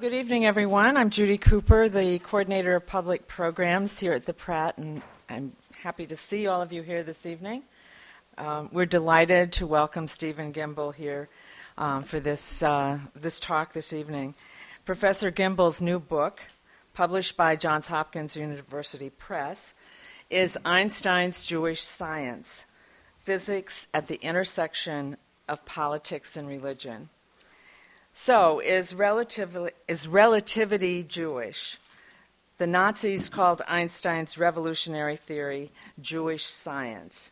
Good evening, everyone. I'm Judy Cooper, the coordinator of public programs here at the Pratt, and I'm happy to see all of you here this evening. Um, we're delighted to welcome Stephen Gimbel here um, for this, uh, this talk this evening. Professor Gimbel's new book, published by Johns Hopkins University Press, is Einstein's Jewish Science Physics at the Intersection of Politics and Religion. So, is, relativity, is relativity Jewish? The Nazis called Einstein's revolutionary theory Jewish science.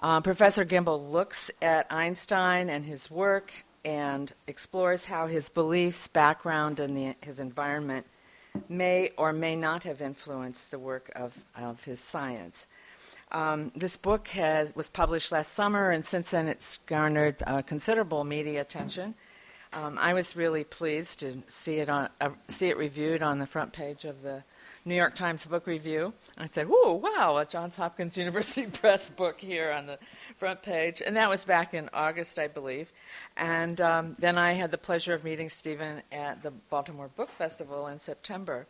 Uh, Professor Gimbel looks at Einstein and his work and explores how his beliefs, background, and the, his environment may or may not have influenced the work of, of his science. Um, this book has, was published last summer, and since then it's garnered uh, considerable media attention. Um, I was really pleased to see it on uh, see it reviewed on the front page of the New York Times Book Review. I said, "Whoa, wow, a Johns Hopkins University Press book here on the front page," and that was back in August, I believe. And um, then I had the pleasure of meeting Stephen at the Baltimore Book Festival in September.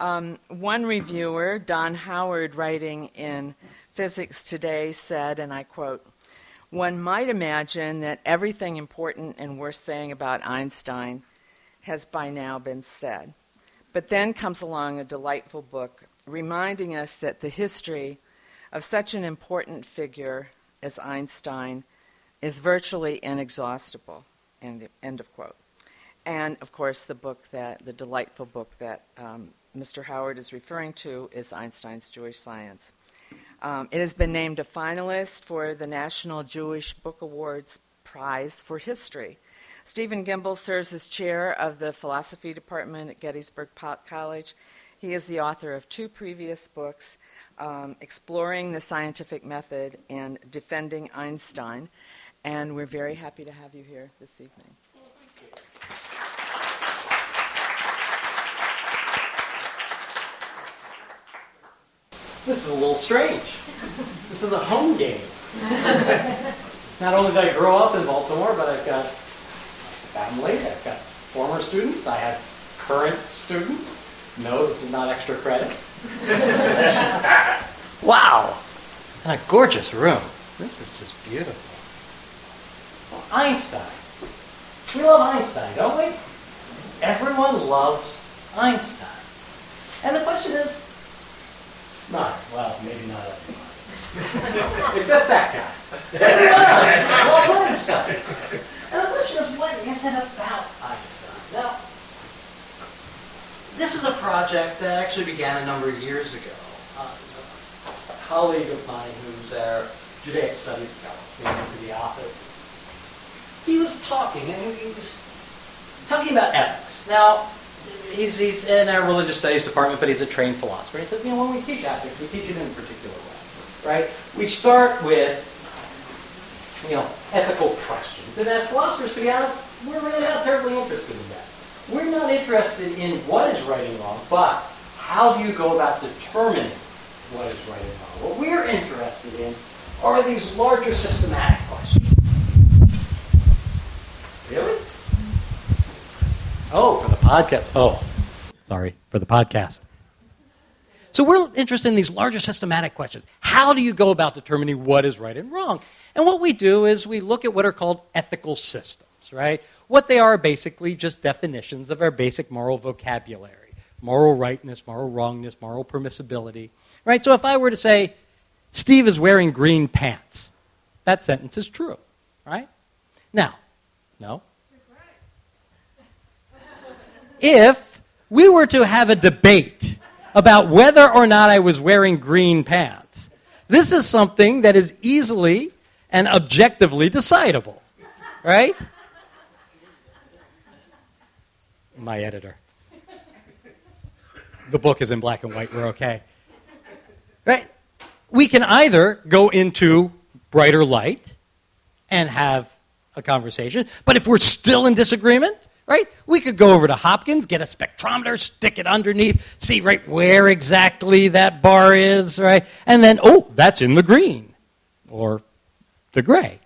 Um, one reviewer, Don Howard, writing in Physics Today, said, and I quote. One might imagine that everything important and worth saying about Einstein has by now been said. But then comes along a delightful book reminding us that the history of such an important figure as Einstein is virtually inexhaustible. End, end of quote. And of course, the book that, the delightful book that um, Mr. Howard is referring to is Einstein's Jewish Science. Um, it has been named a finalist for the National Jewish Book Awards Prize for History. Stephen Gimbel serves as chair of the philosophy department at Gettysburg College. He is the author of two previous books, um, Exploring the Scientific Method and Defending Einstein. And we're very happy to have you here this evening. This is a little strange. This is a home game. Not only did I grow up in Baltimore, but I've got family, I've got former students, I have current students. No, this is not extra credit. wow! And a gorgeous room. This is just beautiful. Well, Einstein. We love Einstein, don't we? Everyone loves Einstein. And the question is, not, well, maybe not everyone. Except that guy. Everyone else loves Einstein. And the question is, what is it about Einstein? Now, this is a project that actually began a number of years ago. Uh, a colleague of mine who's our Judaic Studies scholar came into the office. He was talking, and he was talking about ethics. Now, he's, he's in our religious studies department, but he's a trained philosopher. He says, you know, when we teach ethics, we teach it in a particular way, right? We start with, you know, ethical questions. And as philosophers, to be honest, we're really not terribly interested in that. We're not interested in what is right and wrong, but how do you go about determining what is right and wrong? What we're interested in are these larger systematic questions. Really? Oh, for the podcast. Oh, sorry, for the podcast. So we're interested in these larger systematic questions. How do you go about determining what is right and wrong? And what we do is we look at what are called ethical systems, right? What they are basically just definitions of our basic moral vocabulary moral rightness, moral wrongness, moral permissibility, right? So if I were to say, Steve is wearing green pants, that sentence is true, right? Now, no, if we were to have a debate about whether or not I was wearing green pants, this is something that is easily and objectively decidable, right? My editor. The book is in black and white, we're okay. Right? We can either go into brighter light and have a conversation, but if we're still in disagreement, right? We could go over to Hopkins, get a spectrometer, stick it underneath, see right where exactly that bar is, right? And then, oh, that's in the green or the gray,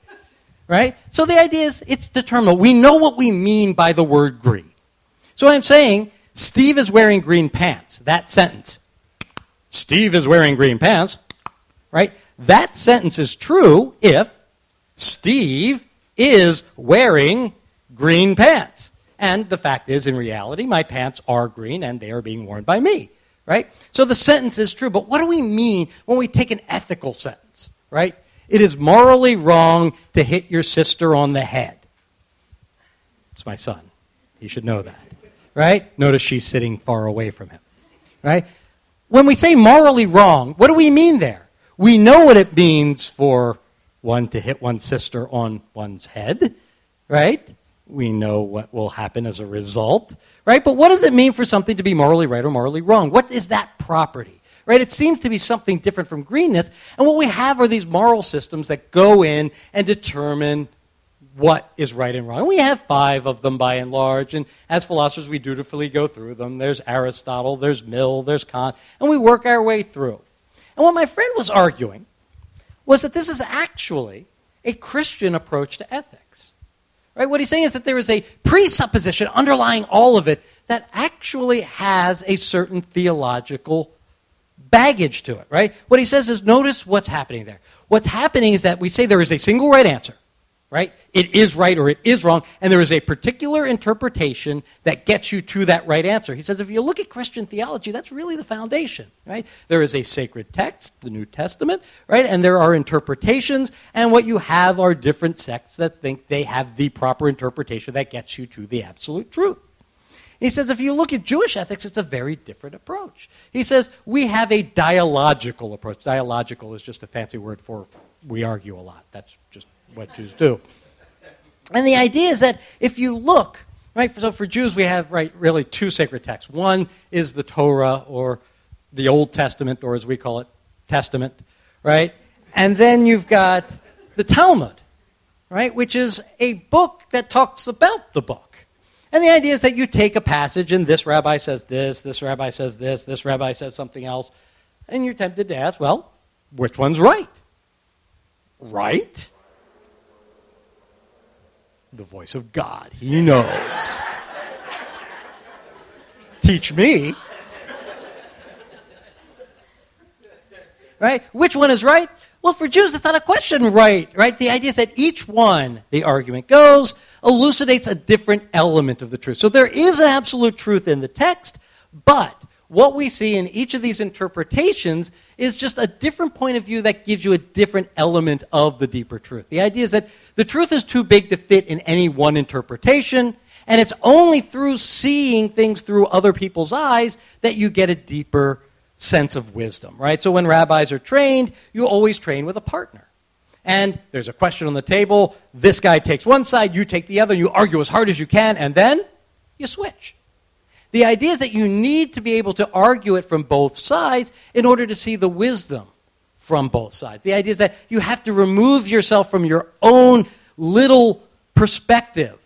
right? So the idea is it's determinable. We know what we mean by the word green. So I'm saying Steve is wearing green pants. That sentence. Steve is wearing green pants, right? That sentence is true if Steve is wearing green pants. And the fact is, in reality, my pants are green and they are being worn by me, right? So the sentence is true. But what do we mean when we take an ethical sentence, right? It is morally wrong to hit your sister on the head. It's my son. He should know that, right? Notice she's sitting far away from him, right? When we say morally wrong, what do we mean there? We know what it means for one to hit one's sister on one's head, right? We know what will happen as a result, right? But what does it mean for something to be morally right or morally wrong? What is that property? Right? It seems to be something different from greenness. And what we have are these moral systems that go in and determine what is right and wrong. We have five of them by and large, and as philosophers, we dutifully go through them. There's Aristotle, there's Mill, there's Kant, and we work our way through. And what my friend was arguing was that this is actually a Christian approach to ethics. Right? What he's saying is that there is a presupposition underlying all of it that actually has a certain theological baggage to it, right? What he says is notice what's happening there. What's happening is that we say there is a single right answer right? It is right or it is wrong, and there is a particular interpretation that gets you to that right answer. He says if you look at Christian theology, that's really the foundation, right? There is a sacred text, the New Testament, right? And there are interpretations, and what you have are different sects that think they have the proper interpretation that gets you to the absolute truth. He says if you look at Jewish ethics, it's a very different approach. He says we have a dialogical approach. Dialogical is just a fancy word for we argue a lot. That's just what Jews do. And the idea is that if you look, right, so for Jews we have, right, really two sacred texts. One is the Torah or the Old Testament, or as we call it, Testament, right? And then you've got the Talmud, right, which is a book that talks about the book. And the idea is that you take a passage, and this rabbi says this, this rabbi says this, this rabbi says something else, and you're tempted to ask, well, which one's right? Right? The voice of God. He knows. Teach me. Right? Which one is right? Well, for Jews, it's not a question, right? Right? The idea is that each one, the argument goes, elucidates a different element of the truth. So there is an absolute truth in the text, but what we see in each of these interpretations is just a different point of view that gives you a different element of the deeper truth. The idea is that the truth is too big to fit in any one interpretation, and it's only through seeing things through other people's eyes that you get a deeper sense of wisdom, right? So when rabbis are trained, you always train with a partner. And there's a question on the table, this guy takes one side, you take the other, you argue as hard as you can, and then you switch. The idea is that you need to be able to argue it from both sides in order to see the wisdom from both sides. The idea is that you have to remove yourself from your own little perspective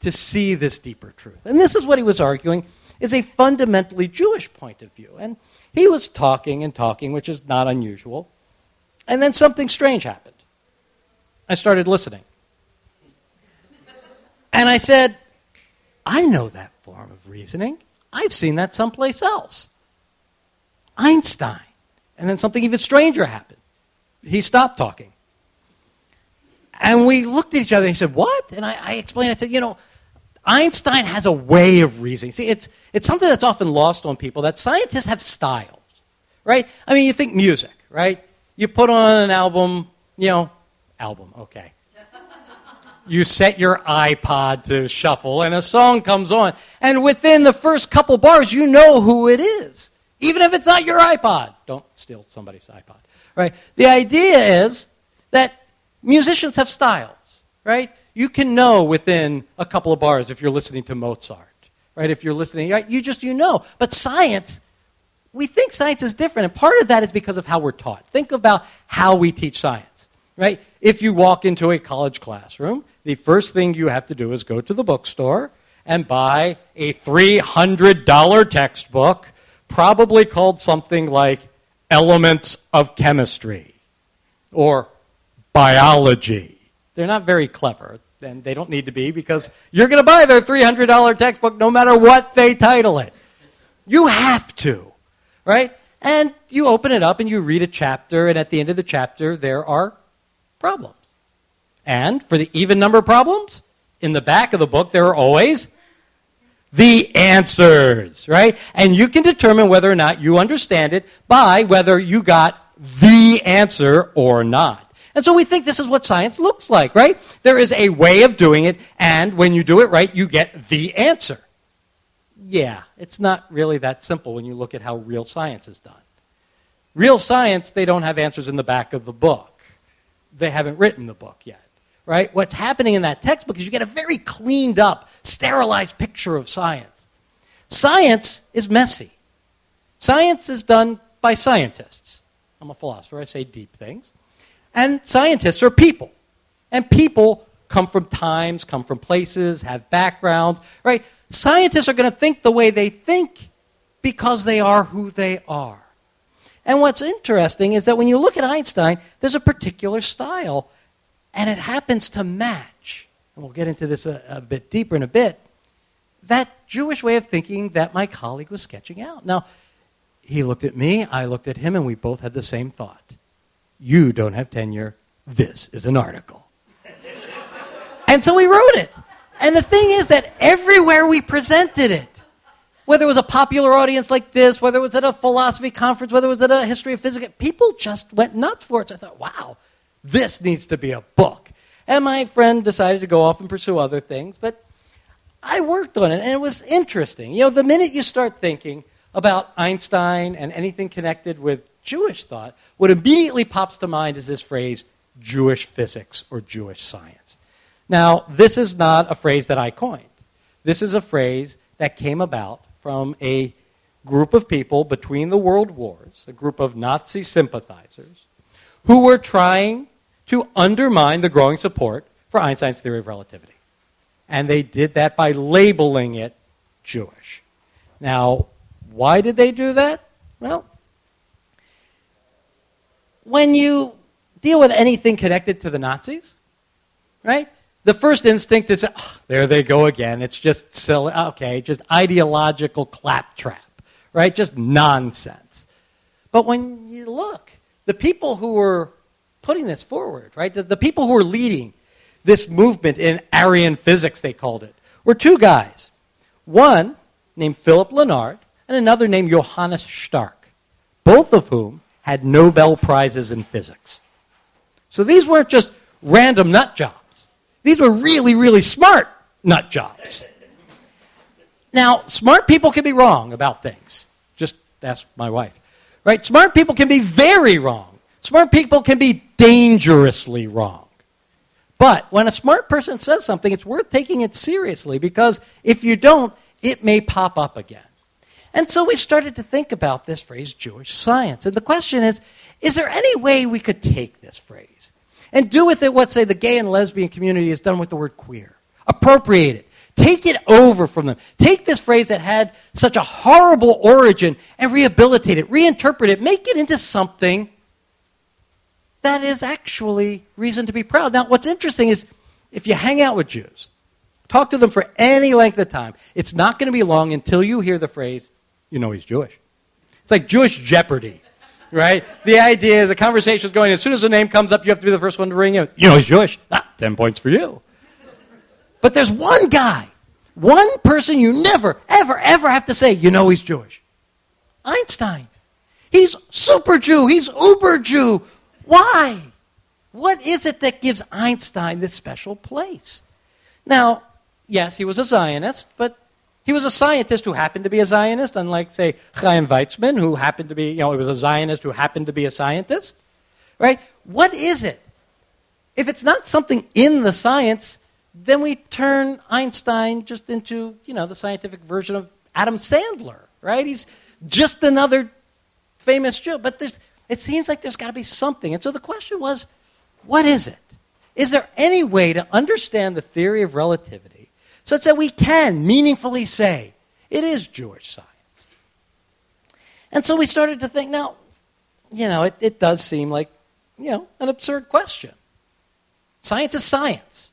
to see this deeper truth. And this is what he was arguing is a fundamentally Jewish point of view. And he was talking and talking, which is not unusual. And then something strange happened. I started listening. And I said, I know that form of reasoning. I've seen that someplace else. Einstein. And then something even stranger happened. He stopped talking. And we looked at each other and he said, What? And I, I explained, I said, You know, Einstein has a way of reasoning. See, it's, it's something that's often lost on people that scientists have styles, right? I mean, you think music, right? You put on an album, you know, album, okay you set your iPod to shuffle and a song comes on. And within the first couple bars, you know who it is. Even if it's not your iPod. Don't steal somebody's iPod. Right? The idea is that musicians have styles, right? You can know within a couple of bars if you're listening to Mozart, right? If you're listening, you just, you know. But science, we think science is different. And part of that is because of how we're taught. Think about how we teach science, right? If you walk into a college classroom, the first thing you have to do is go to the bookstore and buy a $300 textbook, probably called something like Elements of Chemistry or Biology. They're not very clever. And they don't need to be because you're going to buy their $300 textbook no matter what they title it. You have to, right? And you open it up and you read a chapter, and at the end of the chapter, there are problems. And for the even number problems, in the back of the book, there are always the answers, right? And you can determine whether or not you understand it by whether you got the answer or not. And so we think this is what science looks like, right? There is a way of doing it, and when you do it right, you get the answer. Yeah, it's not really that simple when you look at how real science is done. Real science, they don't have answers in the back of the book. They haven't written the book yet right? What's happening in that textbook is you get a very cleaned up, sterilized picture of science. Science is messy. Science is done by scientists. I'm a philosopher, I say deep things. And scientists are people. And people come from times, come from places, have backgrounds, right? Scientists are going to think the way they think because they are who they are. And what's interesting is that when you look at Einstein, there's a particular style and it happens to match, and we'll get into this a, a bit deeper in a bit, that Jewish way of thinking that my colleague was sketching out. Now, he looked at me, I looked at him, and we both had the same thought. You don't have tenure. This is an article. and so we wrote it. And the thing is that everywhere we presented it, whether it was a popular audience like this, whether it was at a philosophy conference, whether it was at a history of physics, people just went nuts for it. So I thought, wow, this needs to be a book. And my friend decided to go off and pursue other things, but I worked on it, and it was interesting. You know, the minute you start thinking about Einstein and anything connected with Jewish thought, what immediately pops to mind is this phrase, Jewish physics or Jewish science. Now, this is not a phrase that I coined. This is a phrase that came about from a group of people between the world wars, a group of Nazi sympathizers, who were trying to undermine the growing support for Einstein's theory of relativity. And they did that by labeling it Jewish. Now, why did they do that? Well, when you deal with anything connected to the Nazis, right? The first instinct is, oh, there they go again. It's just silly, okay, just ideological claptrap, right? Just nonsense. But when you look the people who were putting this forward, right, the, the people who were leading this movement in Aryan physics, they called it, were two guys. One named Philip Lenard and another named Johannes Stark, both of whom had Nobel Prizes in physics. So these weren't just random nut jobs. These were really, really smart nut jobs. Now, smart people can be wrong about things. Just ask my wife. Right? Smart people can be very wrong. Smart people can be dangerously wrong. But when a smart person says something, it's worth taking it seriously because if you don't, it may pop up again. And so we started to think about this phrase, Jewish science. And the question is is there any way we could take this phrase and do with it what, say, the gay and lesbian community has done with the word queer? Appropriate it, Take it over from them. Take this phrase that had such a horrible origin and rehabilitate it, reinterpret it, make it into something that is actually reason to be proud. Now, what's interesting is if you hang out with Jews, talk to them for any length of time, it's not going to be long until you hear the phrase, you know he's Jewish. It's like Jewish Jeopardy, right? The idea is a conversation is going, as soon as the name comes up, you have to be the first one to ring in. You know he's Jewish. Ah, 10 points for you. But there's one guy, one person you never, ever, ever have to say, you know he's Jewish. Einstein. He's super Jew. He's uber Jew. Why? What is it that gives Einstein this special place? Now, yes, he was a Zionist, but he was a scientist who happened to be a Zionist, unlike, say, Chaim Weizmann, who happened to be, you know, he was a Zionist who happened to be a scientist. Right? What is it? If it's not something in the science, then we turn Einstein just into, you know, the scientific version of Adam Sandler, right? He's just another famous Jew. But it seems like there's got to be something. And so the question was, what is it? Is there any way to understand the theory of relativity such that we can meaningfully say it is Jewish science? And so we started to think, now, you know, it, it does seem like, you know, an absurd question. Science is science.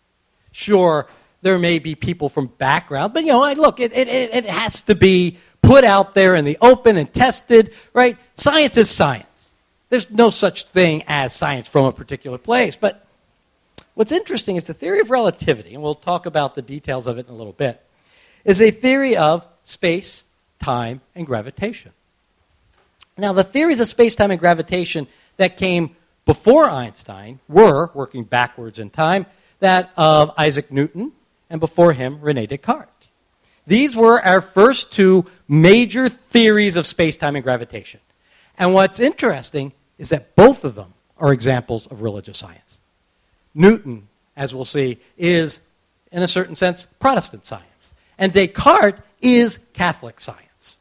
Sure, there may be people from backgrounds, but you know, look, it, it, it has to be put out there in the open and tested, right? Science is science. There's no such thing as science from a particular place. But what's interesting is the theory of relativity, and we'll talk about the details of it in a little bit, is a theory of space, time, and gravitation. Now, the theories of space, time, and gravitation that came before Einstein were, working backwards in time, that of Isaac Newton, and before him, Rene Descartes. These were our first two major theories of space, time, and gravitation. And what's interesting is that both of them are examples of religious science. Newton, as we'll see, is, in a certain sense, Protestant science. And Descartes is Catholic science.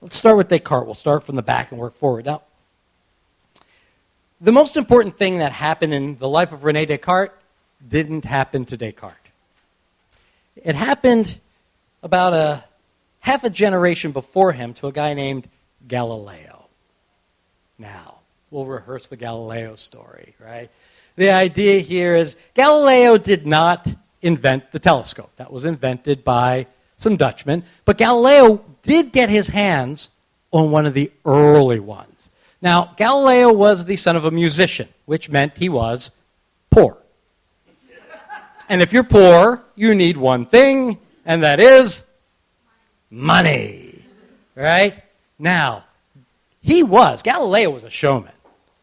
Let's start with Descartes. We'll start from the back and work forward. Now, the most important thing that happened in the life of Rene Descartes didn't happen to Descartes. It happened about a half a generation before him to a guy named Galileo. Now, we'll rehearse the Galileo story, right? The idea here is Galileo did not invent the telescope. That was invented by some Dutchmen. But Galileo did get his hands on one of the early ones. Now, Galileo was the son of a musician, which meant he was poor. And if you're poor, you need one thing, and that is money. Right? Now, he was, Galileo was a showman.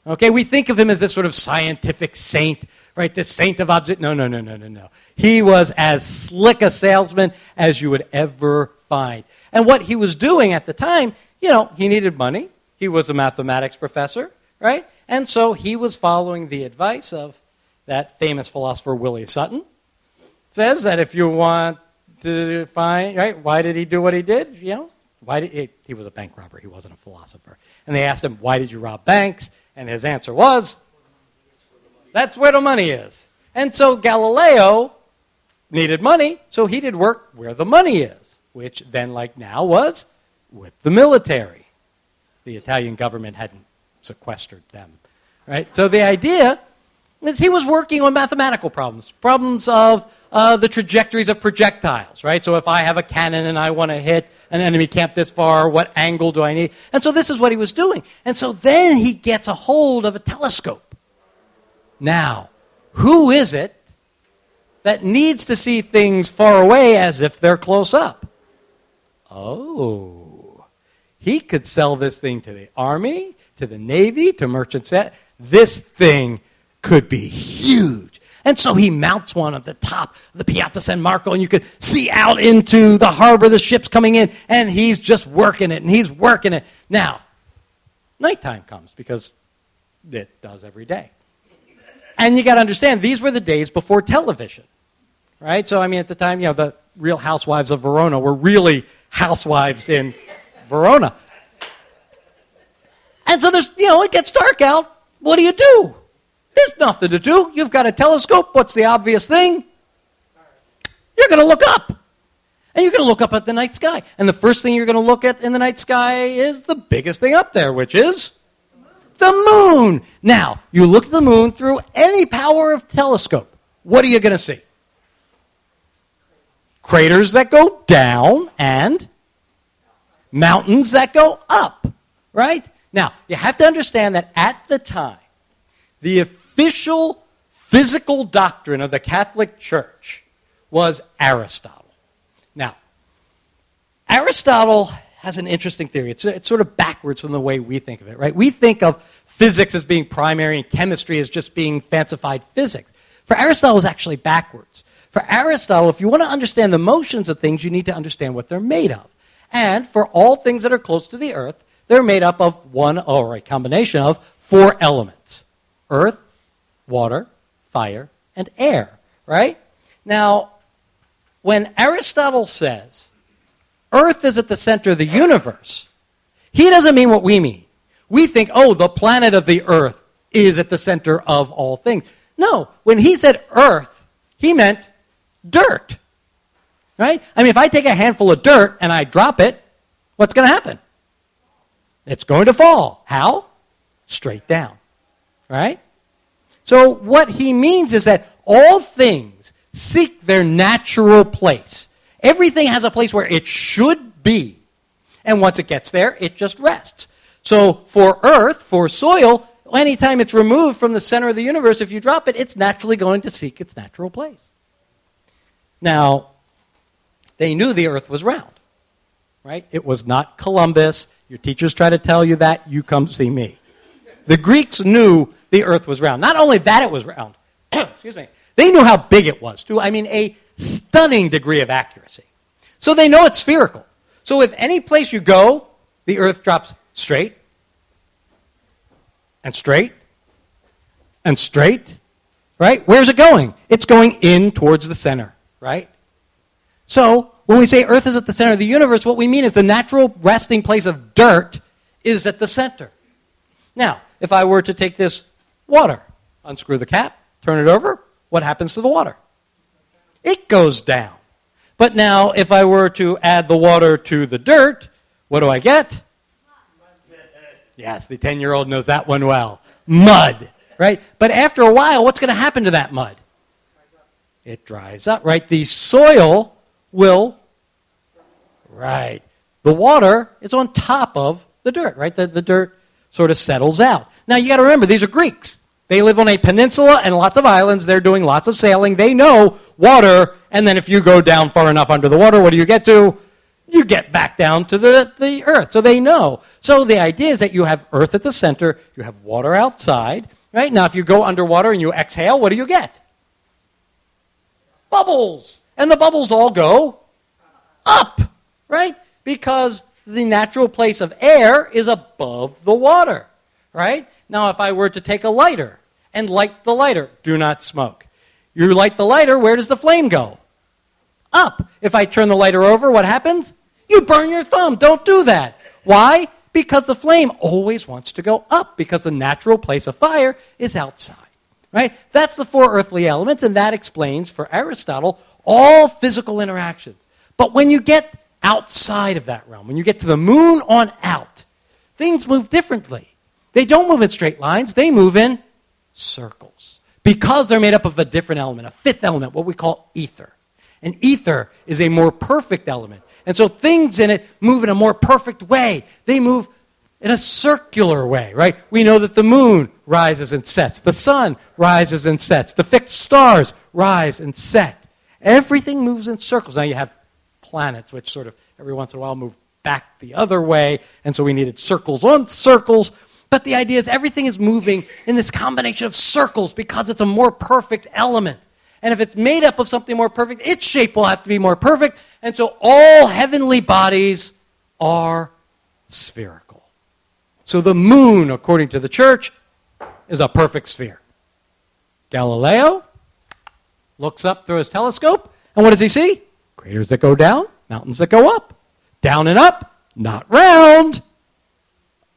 Okay, we think of him as this sort of scientific saint, right? This saint of object. No, no, no, no, no, no. He was as slick a salesman as you would ever find. And what he was doing at the time, you know, he needed money. He was a mathematics professor, right? And so he was following the advice of that famous philosopher Willie Sutton. Says that if you want to find, right, why did he do what he did? You know, why did he, he was a bank robber, he wasn't a philosopher. And they asked him, why did you rob banks? And his answer was, that's where the money is. And so Galileo needed money, so he did work where the money is, which then, like now, was with the military. The Italian government hadn't sequestered them. Right? So the idea is he was working on mathematical problems, problems of uh, the trajectories of projectiles, right? So if I have a cannon and I want to hit an enemy camp this far, what angle do I need? And so this is what he was doing. And so then he gets a hold of a telescope. Now, who is it that needs to see things far away as if they're close up? Oh, he could sell this thing to the army, to the navy, to merchant. This thing could be huge. And so he mounts one at the top of the Piazza San Marco, and you could see out into the harbor, the ships coming in, and he's just working it, and he's working it. Now, nighttime comes because it does every day. And you got to understand, these were the days before television, right? So, I mean, at the time, you know, the real housewives of Verona were really housewives in Verona. And so there's, you know, it gets dark out. What do you do? There's nothing to do. You've got a telescope. What's the obvious thing? You're going to look up. And you're going to look up at the night sky. And the first thing you're going to look at in the night sky is the biggest thing up there, which is the moon. Now, you look at the moon through any power of telescope. What are you going to see? Craters that go down and mountains that go up, right? Now, you have to understand that at the time, the official physical doctrine of the Catholic Church was Aristotle. Now, Aristotle has an interesting theory. It's, it's sort of backwards from the way we think of it, right? We think of physics as being primary and chemistry as just being fancified physics. For Aristotle, it's actually backwards. For Aristotle, if you want to understand the motions of things, you need to understand what they're made of. And for all things that are close to the earth, they're made up of one or a combination of four elements earth, water, fire, and air, right? Now, when Aristotle says earth is at the center of the universe, he doesn't mean what we mean. We think, oh, the planet of the earth is at the center of all things. No, when he said earth, he meant dirt. Right? I mean, if I take a handful of dirt and I drop it, what's going to happen? It's going to fall. How? Straight down. Right? So, what he means is that All things seek their natural place. Everything has a place where it should be. And once it gets there, it just rests. So for earth, for soil, anytime it's removed from the center of the universe, if you drop it, it's naturally going to seek its natural place. Now, they knew the earth was round, right? It was not Columbus. Your teachers try to tell you that, you come see me. The Greeks knew the earth was round. Not only that it was round, excuse me, they knew how big it was, too. I mean, a stunning degree of accuracy. So they know it's spherical. So if any place you go, the earth drops straight and straight and straight, right? Where's it going? It's going in towards the center, right? So when we say earth is at the center of the universe, what we mean is the natural resting place of dirt is at the center. Now, if I were to take this water, unscrew the cap, turn it over, what happens to the water? It goes down. But now, if I were to add the water to the dirt, what do I get? Yes, the 10 year old knows that one well. Mud, right? But after a while, what's going to happen to that mud? It dries up, right? The soil will, right. The water is on top of the dirt, right? The, the dirt sort of settles out. Now, you got to remember, these are Greeks. They live on a peninsula and lots of islands. They're doing lots of sailing. They know water, and then if you go down far enough under the water, what do you get to? You get back down to the, the earth. So they know. So the idea is that you have earth at the center, you have water outside, right? Now, if you go underwater and you exhale, what do you get? Bubbles. And the bubbles all go up, right? Because the natural place of air is above the water, right? Now, if I were to take a lighter and light the lighter, do not smoke. You light the lighter, where does the flame go? Up. If I turn the lighter over, what happens? You burn your thumb. Don't do that. Why? Because the flame always wants to go up, because the natural place of fire is outside. Right? That's the four earthly elements, and that explains for Aristotle all physical interactions. But when you get outside of that realm, when you get to the moon on out, things move differently. They don't move in straight lines, they move in circles. Because they're made up of a different element, a fifth element, what we call ether. And ether is a more perfect element. And so things in it move in a more perfect way. They move in a circular way, right? We know that the moon rises and sets, the sun rises and sets, the fixed stars rise and set. Everything moves in circles. Now you have planets, which sort of every once in a while move back the other way, and so we needed circles on circles. But the idea is everything is moving in this combination of circles because it's a more perfect element. And if it's made up of something more perfect, its shape will have to be more perfect. And so all heavenly bodies are spherical. So the moon, according to the church, is a perfect sphere. Galileo looks up through his telescope, and what does he see? Craters that go down, mountains that go up. Down and up, not round.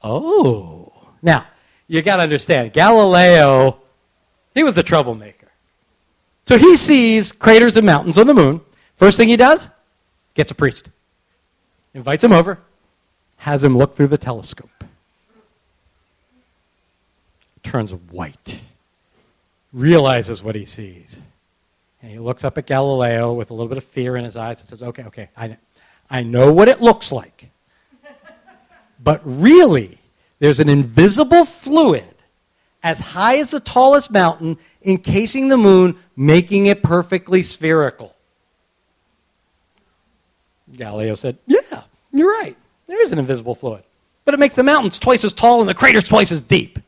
Oh. Now, you got to understand, Galileo, he was a troublemaker. So he sees craters and mountains on the moon. First thing he does, gets a priest, invites him over, has him look through the telescope. Turns white, realizes what he sees. And he looks up at Galileo with a little bit of fear in his eyes and says, Okay, okay, I, I know what it looks like. But really, there's an invisible fluid as high as the tallest mountain, encasing the moon, making it perfectly spherical. Galileo said, Yeah, you're right. There is an invisible fluid. But it makes the mountains twice as tall and the craters twice as deep.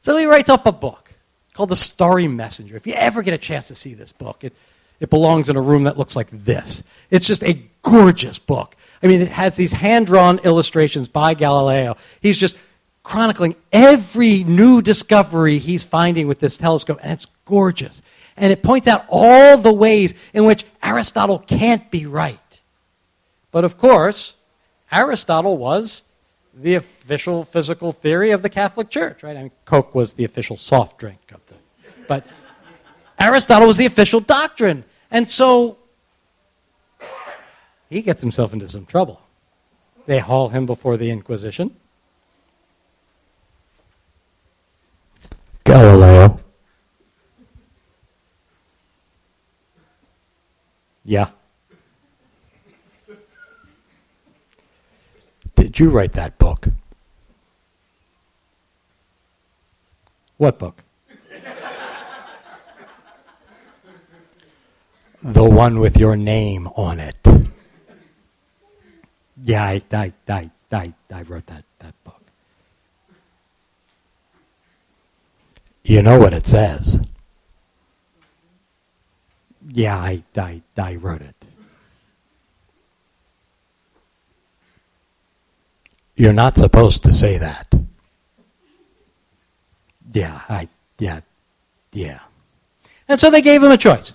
So he writes up a book called The Starry Messenger. If you ever get a chance to see this book, it, it belongs in a room that looks like this. It's just a gorgeous book. I mean, it has these hand drawn illustrations by Galileo. He's just chronicling every new discovery he's finding with this telescope, and it's gorgeous. And it points out all the ways in which Aristotle can't be right. But of course, Aristotle was the official physical theory of the Catholic Church, right? I mean, Coke was the official soft drink of. But Aristotle was the official doctrine. And so he gets himself into some trouble. They haul him before the Inquisition. Galileo. Yeah. Did you write that book? What book? The one with your name on it. Yeah, I, I, I, I, I wrote that, that book. You know what it says. Yeah, I, I, I wrote it. You're not supposed to say that. Yeah, I, yeah, yeah. And so they gave him a choice.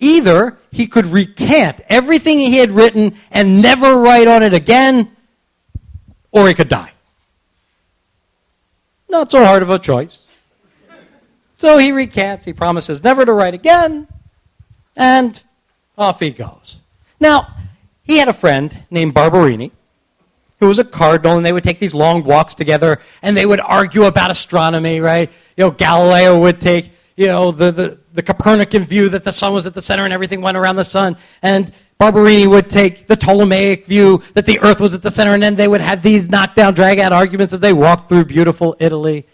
Either he could recant everything he had written and never write on it again, or he could die. Not so hard of a choice. So he recants, he promises never to write again, and off he goes. Now, he had a friend named Barberini who was a cardinal, and they would take these long walks together, and they would argue about astronomy, right? You know, Galileo would take, you know, the, the, the Copernican view that the sun was at the center and everything went around the sun, and Barberini would take the Ptolemaic view that the earth was at the center, and then they would have these knockdown, drag out arguments as they walked through beautiful Italy.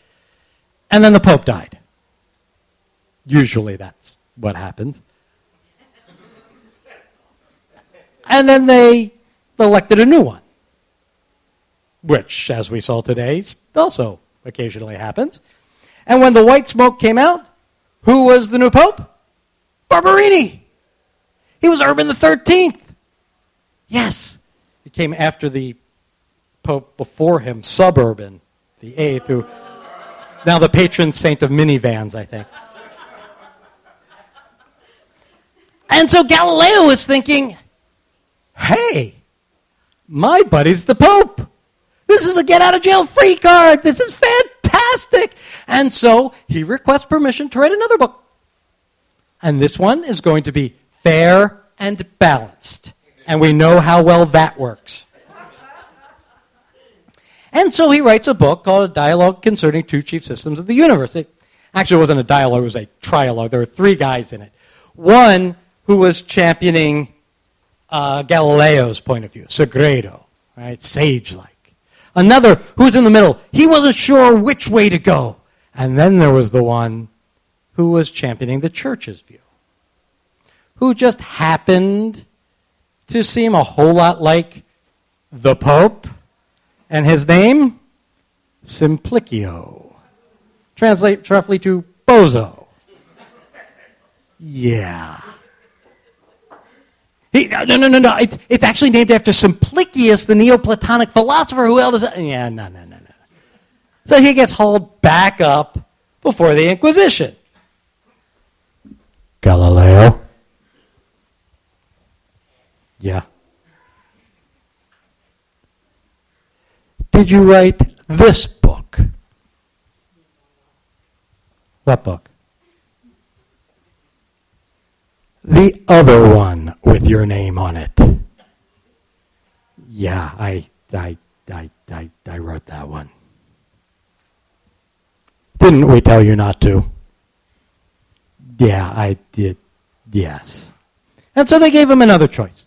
And then the Pope died. Usually that's what happens. And then they elected a new one which, as we saw today, also occasionally happens. And when the white smoke came out, who was the new pope? Barberini. He was Urban the 13th. Yes. He came after the pope before him, Suburban, the 8th, who now the patron saint of minivans, I think. And so Galileo was thinking, hey, my buddy's the Pope. This is a get out of jail free card. This is fantastic. And so he requests permission to write another book. And this one is going to be fair and balanced. And we know how well that works. And so he writes a book called A Dialogue Concerning Two Chief Systems of the Universe. It actually wasn't a dialogue, it was a trialogue. There were three guys in it. One who was championing uh, Galileo's point of view, Sagredo, right? Sage like. Another who's in the middle. He wasn't sure which way to go. And then there was the one who was championing the church's view, who just happened to seem a whole lot like the Pope, and his name? Simplicio. Translate roughly to bozo. Yeah. He, no, no, no, no. It, it's actually named after Simplicius, the Neoplatonic philosopher who held us. Yeah, no, no, no, no. So he gets hauled back up before the Inquisition. Galileo. Yeah. Did you write this book? What book? The other one with your name on it. Yeah, I, I, I, I, I wrote that one. Didn't we tell you not to? Yeah, I did. Yes. And so they gave him another choice.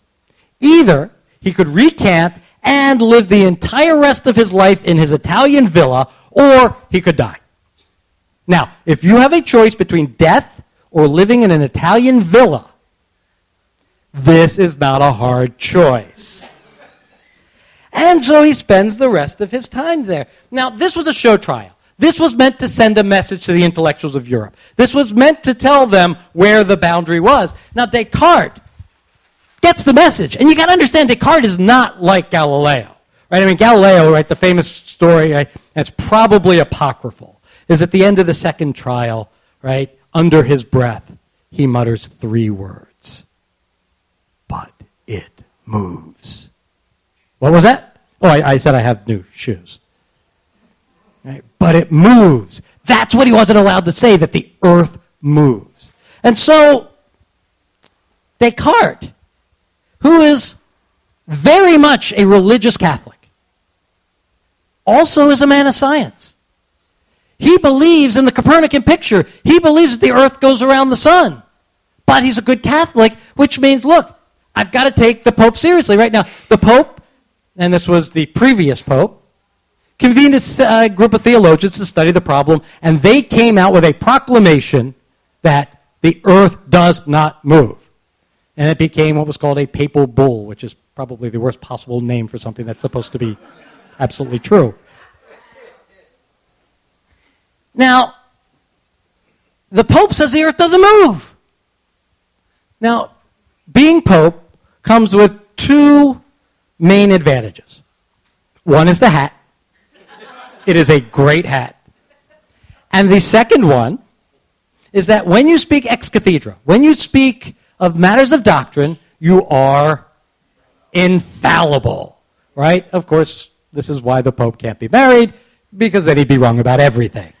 Either he could recant and live the entire rest of his life in his Italian villa, or he could die. Now, if you have a choice between death or living in an Italian villa, this is not a hard choice. And so he spends the rest of his time there. Now, this was a show trial. This was meant to send a message to the intellectuals of Europe. This was meant to tell them where the boundary was. Now, Descartes gets the message. And you got to understand, Descartes is not like Galileo. Right? I mean, Galileo, right, the famous story, right, that's probably apocryphal, is at the end of the second trial, right, under his breath, he mutters three words moves. What was that? Oh, I, I said I have new shoes. Right? But it moves. That's what he wasn't allowed to say, that the earth moves. And so, Descartes, who is very much a religious Catholic, also is a man of science. He believes in the Copernican picture. He believes that the earth goes around the sun. but he's a good Catholic, which means, look, I've got to take the Pope seriously right now. The Pope, and this was the previous Pope, convened a uh, group of theologians to study the problem, and they came out with a proclamation that the earth does not move. And it became what was called a papal bull, which is probably the worst possible name for something that's supposed to be absolutely true. Now, the Pope says the earth doesn't move. Now, being Pope comes with two main advantages. One is the hat. It is a great hat. And the second one is that when you speak ex cathedra, when you speak of matters of doctrine, you are infallible. Right? Of course, this is why the Pope can't be married, because then he'd be wrong about everything.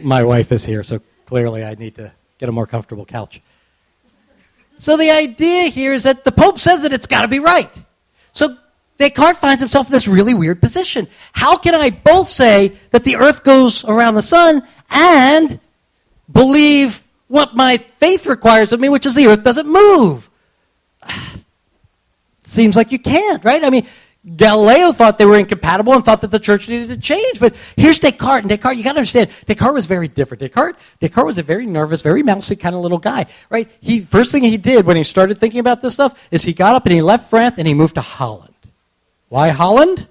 My wife is here, so clearly I need to get a more comfortable couch. So the idea here is that the Pope says that it's got to be right. So Descartes finds himself in this really weird position. How can I both say that the earth goes around the sun and believe what my faith requires of me, which is the earth doesn't move? Seems like you can't, right? I mean, Galileo thought they were incompatible and thought that the church needed to change. But here's Descartes. And Descartes, you got to understand, Descartes was very different. Descartes, Descartes was a very nervous, very mousy kind of little guy, right? He, first thing he did when he started thinking about this stuff is he got up and he left France and he moved to Holland. Why Holland?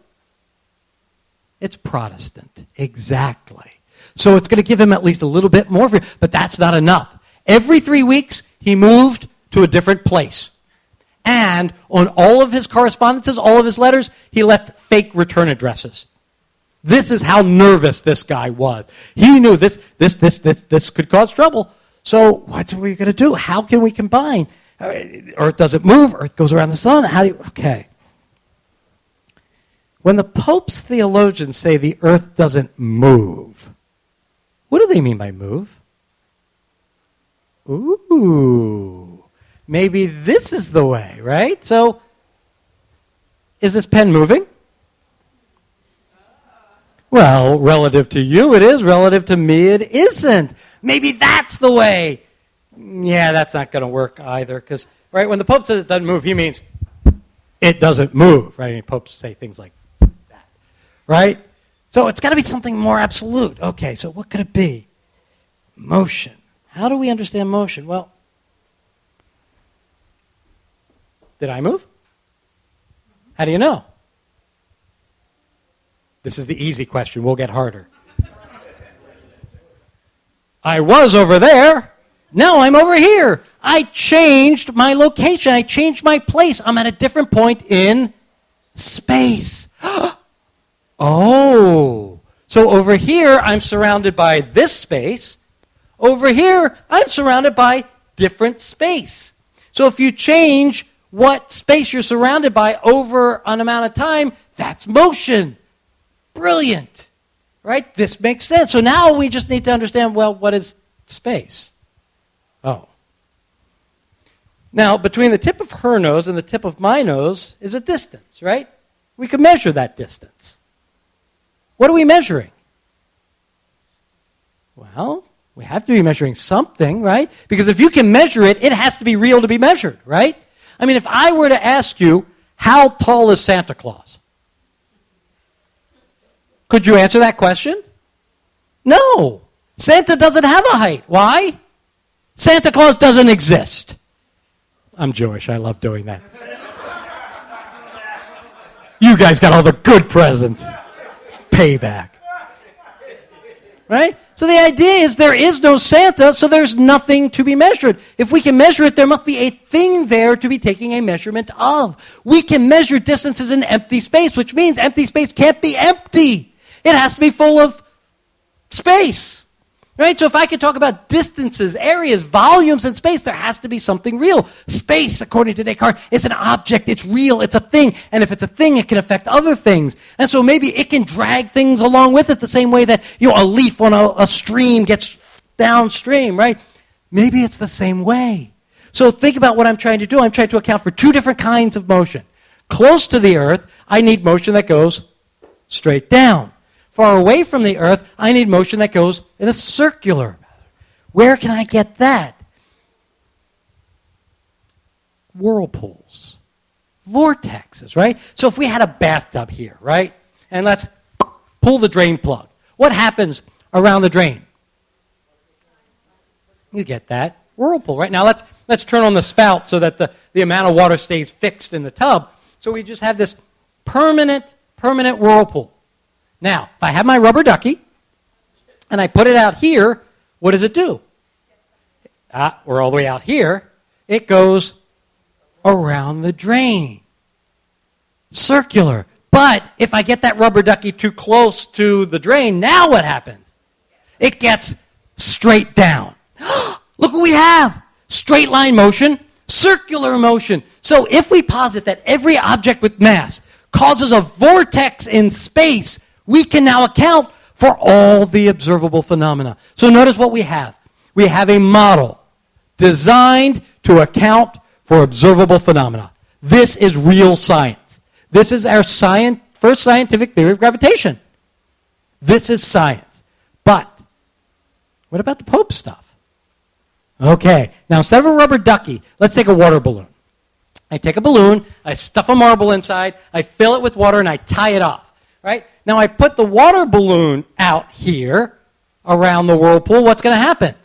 It's Protestant. Exactly. So it's going to give him at least a little bit more, freedom. but that's not enough. Every three weeks, he moved to a different place. And on all of his correspondences, all of his letters, he left fake return addresses. This is how nervous this guy was. He knew this, this, this, this, this could cause trouble. So what are we going to do? How can we combine? Uh, Earth doesn't move. Earth goes around the sun. How do you, okay. When the Pope's theologians say the Earth doesn't move, what do they mean by move? Ooh maybe this is the way, right? So, is this pen moving? Well, relative to you, it is. Relative to me, it isn't. Maybe that's the way. Yeah, that's not going to work either. Because, right, when the Pope says it doesn't move, he means it doesn't move, right? I mean, popes say things like that, right? So it's got to be something more absolute. Okay, so what could it be? Motion. How do we understand motion? Well, Did I move? How do you know? This is the easy question. We'll get harder. I was over there. Now I'm over here. I changed my location. I changed my place. I'm at a different point in space. oh. So over here, I'm surrounded by this space. Over here, I'm surrounded by different space. So if you change what space you're surrounded by over an amount of time, that's motion. Brilliant. Right? This makes sense. So now we just need to understand well, what is space? Oh. Now, between the tip of her nose and the tip of my nose is a distance, right? We can measure that distance. What are we measuring? Well, we have to be measuring something, right? Because if you can measure it, it has to be real to be measured, right? I mean, if I were to ask you, how tall is Santa Claus? Could you answer that question? No. Santa doesn't have a height. Why? Santa Claus doesn't exist. I'm Jewish. I love doing that. you guys got all the good presents. Payback. Right? So the idea is there is no Santa, so there's nothing to be measured. If we can measure it, there must be a thing there to be taking a measurement of. We can measure distances in empty space, which means empty space can't be empty. It has to be full of space. Right? So if I could talk about distances, areas, volumes, and space, there has to be something real. Space, according to Descartes, is an object. It's real. It's a thing. And if it's a thing, it can affect other things. And so maybe it can drag things along with it the same way that, you know, a leaf on a, a stream gets downstream, right? Maybe it's the same way. So think about what I'm trying to do. I'm trying to account for two different kinds of motion. Close to the earth, I need motion that goes straight down far away from the earth, I need motion that goes in a circular. Where can I get that? Whirlpools, vortexes, right? So if we had a bathtub here, right? And let's pull the drain plug. What happens around the drain? You get that whirlpool, right? Now let's, let's turn on the spout so that the, the amount of water stays fixed in the tub. So we just have this permanent, permanent whirlpool. Now, if I have my rubber ducky and I put it out here, what does it do? Ah, we're all the way out here. It goes around the drain. Circular. But if I get that rubber ducky too close to the drain, now what happens? It gets straight down. Look what we have straight line motion, circular motion. So if we posit that every object with mass causes a vortex in space, we can now account for all the observable phenomena. So notice what we have. We have a model designed to account for observable phenomena. This is real science. This is our science, first scientific theory of gravitation. This is science. But what about the Pope stuff? Okay, now instead of a rubber ducky, let's take a water balloon. I take a balloon, I stuff a marble inside, I fill it with water, and I tie it off. Right? Now I put the water balloon out here around the whirlpool. What's going to happen?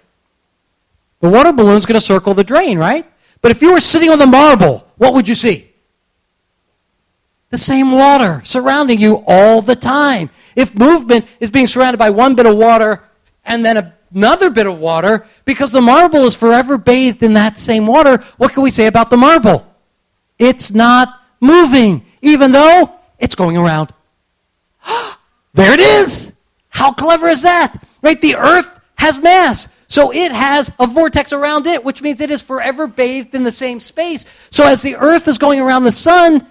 The water balloon's going to circle the drain, right? But if you were sitting on the marble, what would you see? The same water surrounding you all the time. If movement is being surrounded by one bit of water and then another bit of water because the marble is forever bathed in that same water. What can we say about the marble? It's not moving, even though it's going around. there it is. How clever is that? Right? The earth has mass. So it has a vortex around it, which means it is forever bathed in the same space. So as the earth is going around the sun,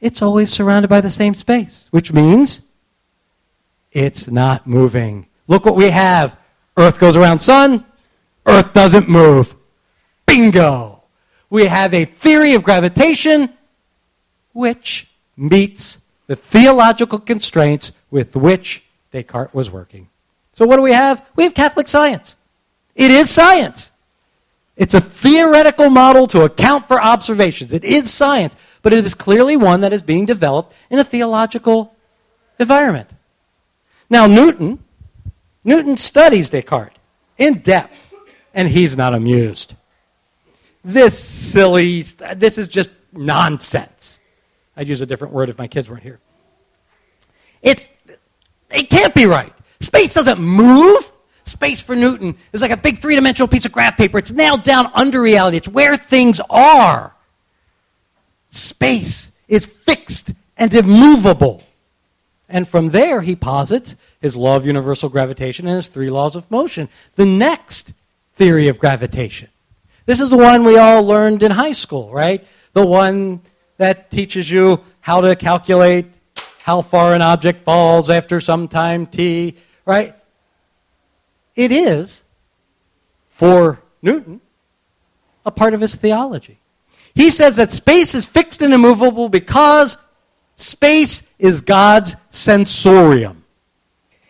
it's always surrounded by the same space, which means it's not moving. Look what we have Earth goes around sun, Earth doesn't move. Bingo! We have a theory of gravitation which meets the theological constraints with which Descartes was working. So, what do we have? We have Catholic science. It is science. It's a theoretical model to account for observations. It is science, but it is clearly one that is being developed in a theological environment. Now, Newton Newton studies Descartes in depth, and he's not amused. This silly, this is just nonsense. I'd use a different word if my kids weren't here. It's, it can't be right. Space doesn't move. Space for Newton is like a big three dimensional piece of graph paper. It's nailed down under reality, it's where things are. Space is fixed and immovable. And from there, he posits his law of universal gravitation and his three laws of motion. The next theory of gravitation. This is the one we all learned in high school, right? The one that teaches you how to calculate how far an object falls after some time t, right? It is, for Newton, a part of his theology. He says that space is fixed and immovable because space is God's sensorium.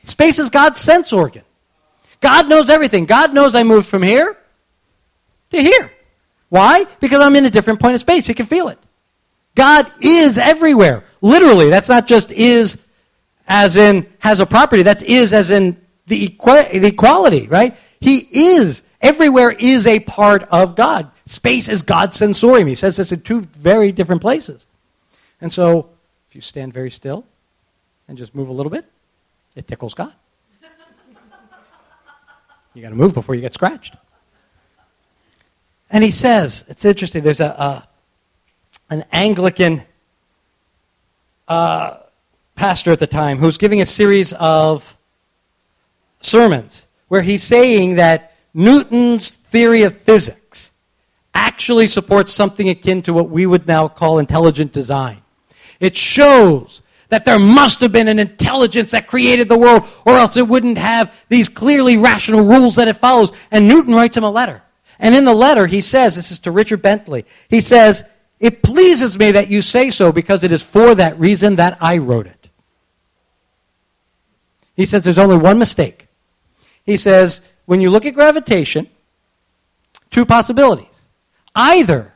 Space is God's sense organ. God knows everything. God knows I moved from here to here. Why? Because I'm in a different point of space. He can feel it. God is everywhere. Literally, that's not just is as in has a property. That's is as in the, the equality, right? He is. Everywhere is a part of God. Space is God's sensorium. He says this in two very different places. And so, if you stand very still and just move a little bit, it tickles God. you got to move before you get scratched. And he says, it's interesting, there's a, a an Anglican uh, pastor at the time who's giving a series of sermons where he's saying that Newton's theory of physics actually supports something akin to what we would now call intelligent design. It shows that there must have been an intelligence that created the world, or else it wouldn't have these clearly rational rules that it follows. And Newton writes him a letter. And in the letter, he says, this is to Richard Bentley, he says, It pleases me that you say so because it is for that reason that I wrote it. He says there's only one mistake. He says when you look at gravitation, two possibilities. Either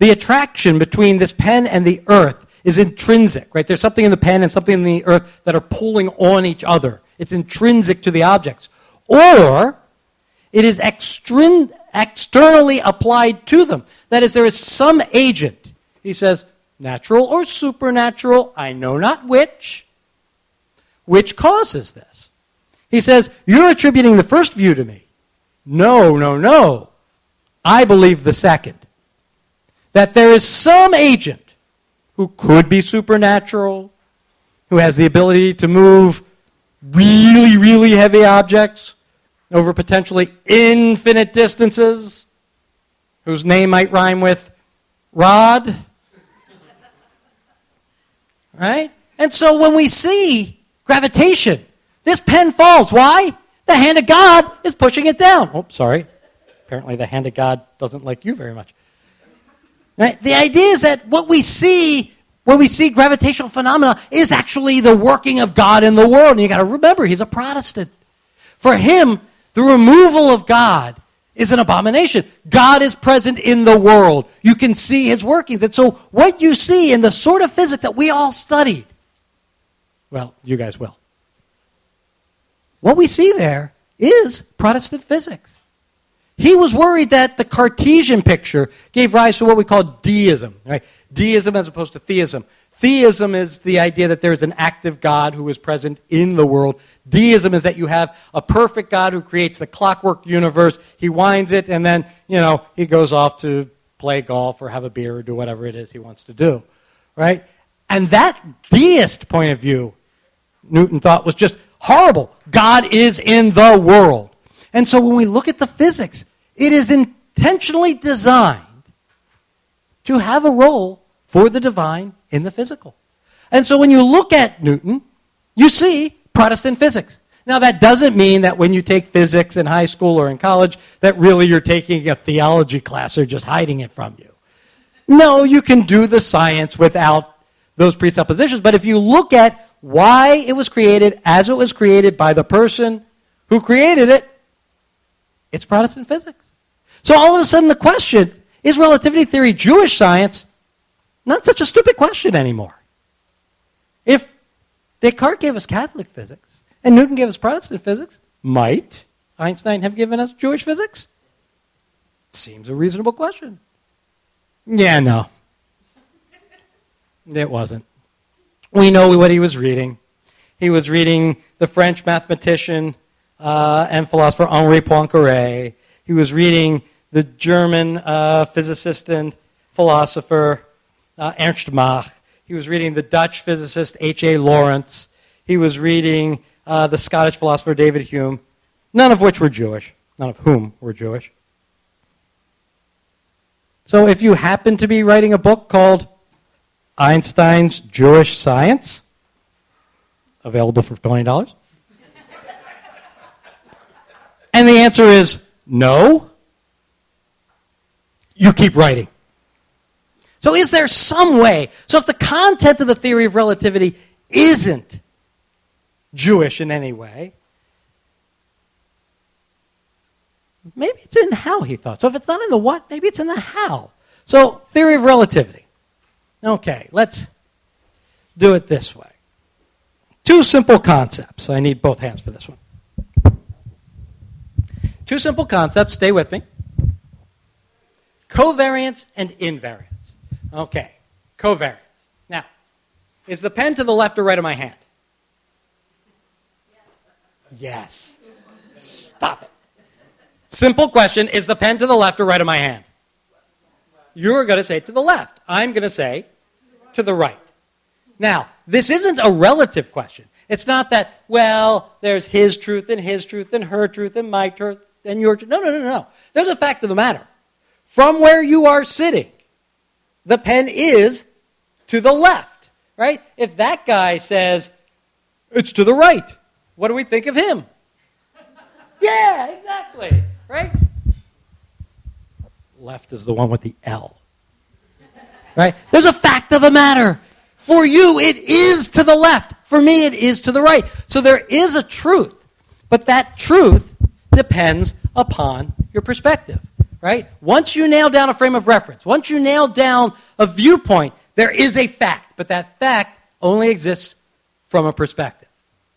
the attraction between this pen and the earth is intrinsic, right? There's something in the pen and something in the earth that are pulling on each other. It's intrinsic to the objects. Or it is extrin- externally applied to them. That is, there is some agent. He says, natural or supernatural, I know not which, which causes this. He says, You're attributing the first view to me. No, no, no. I believe the second. That there is some agent who could be supernatural, who has the ability to move really, really heavy objects over potentially infinite distances, whose name might rhyme with Rod. Right? And so when we see gravitation, this pen falls. Why? The hand of God is pushing it down. Oh, sorry. Apparently, the hand of God doesn't like you very much. Right? The idea is that what we see when we see gravitational phenomena is actually the working of God in the world. And you got to remember, he's a Protestant. For him, the removal of God is an abomination. God is present in the world. You can see his workings. And so, what you see in the sort of physics that we all studied, well, you guys will. What we see there is Protestant physics. He was worried that the Cartesian picture gave rise to what we call deism, right? Deism as opposed to theism. Theism is the idea that there's an active God who is present in the world. Deism is that you have a perfect God who creates the clockwork universe. He winds it, and then, you know, he goes off to play golf or have a beer or do whatever it is he wants to do. Right? And that deist point of view, Newton thought, was just horrible. God is in the world. And so when we look at the physics, it is intentionally designed to have a role for the divine in the physical. And so when you look at Newton, you see Protestant physics. Now, that doesn't mean that when you take physics in high school or in college, that really you're taking a theology class or just hiding it from you. No, you can do the science without those presuppositions. But if you look at why it was created as it was created by the person who created it, it's Protestant physics. So all of a sudden, the question is relativity theory Jewish science? Not such a stupid question anymore. If Descartes gave us Catholic physics and Newton gave us Protestant physics, might Einstein have given us Jewish physics? Seems a reasonable question. Yeah, no. It wasn't. We know what he was reading. He was reading the French mathematician uh, and philosopher Henri Poincaré. He was reading the German uh, physicist and philosopher uh, Ernst Mach. He was reading the Dutch physicist H.A. Lorentz. He was reading uh, the Scottish philosopher David Hume, none of which were Jewish, none of whom were Jewish. So if you happen to be writing a book called Einstein's Jewish Science, available for $20, and the answer is no, you keep writing. So, is there some way? So, if the content of the theory of relativity isn't Jewish in any way, maybe it's in how he thought. So, if it's not in the what, maybe it's in the how. So, theory of relativity. Okay, let's do it this way. Two simple concepts. I need both hands for this one. Two simple concepts, stay with me covariance and invariance. Okay, covariance. Now, is the pen to the left or right of my hand? Yes. Stop it. Simple question Is the pen to the left or right of my hand? You're going to say to the left. I'm going to say to the right. Now, this isn't a relative question. It's not that, well, there's his truth and his truth and her truth and my truth and your truth. No, no, no, no. There's a fact of the matter. From where you are sitting, the pen is to the left, right? If that guy says, it's to the right, what do we think of him? yeah, exactly, right? Left is the one with the L. Right? There's a fact of the matter. For you, it is to the left. For me, it is to the right. So there is a truth, but that truth depends upon your perspective, right? Once you nail down a frame of reference, once you nail down a viewpoint, there is a fact, but that fact only exists from a perspective.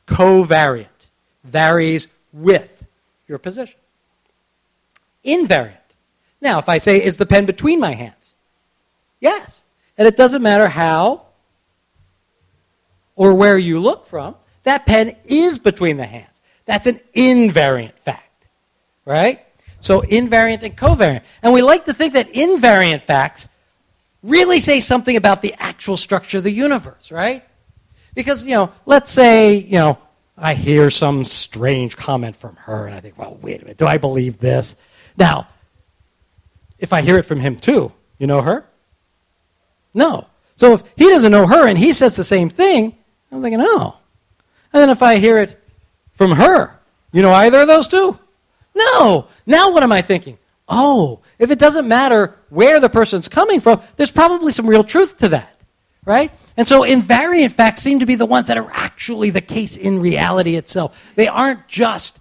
Covariant varies with your position. Invariant. Now, if I say, is the pen between my hands? Yes. And it doesn't matter how or where you look from, that pen is between the hands. That's an invariant fact, right? So invariant and covariant. And we like to think that invariant facts really say something about the actual structure of the universe, right? Because, you know, let's say, you know, I hear some strange comment from her and I think, well, wait a minute, do I believe this? Now, if I hear it from him too, you know her? No. So if he doesn't know her and he says the same thing, I'm thinking, oh. And then if I hear it from her, you know either of those two? No. Now what am I thinking? Oh, if it doesn't matter where the person's coming from, there's probably some real truth to that, right? And so invariant facts seem to be the ones that are actually the case in reality itself. They aren't just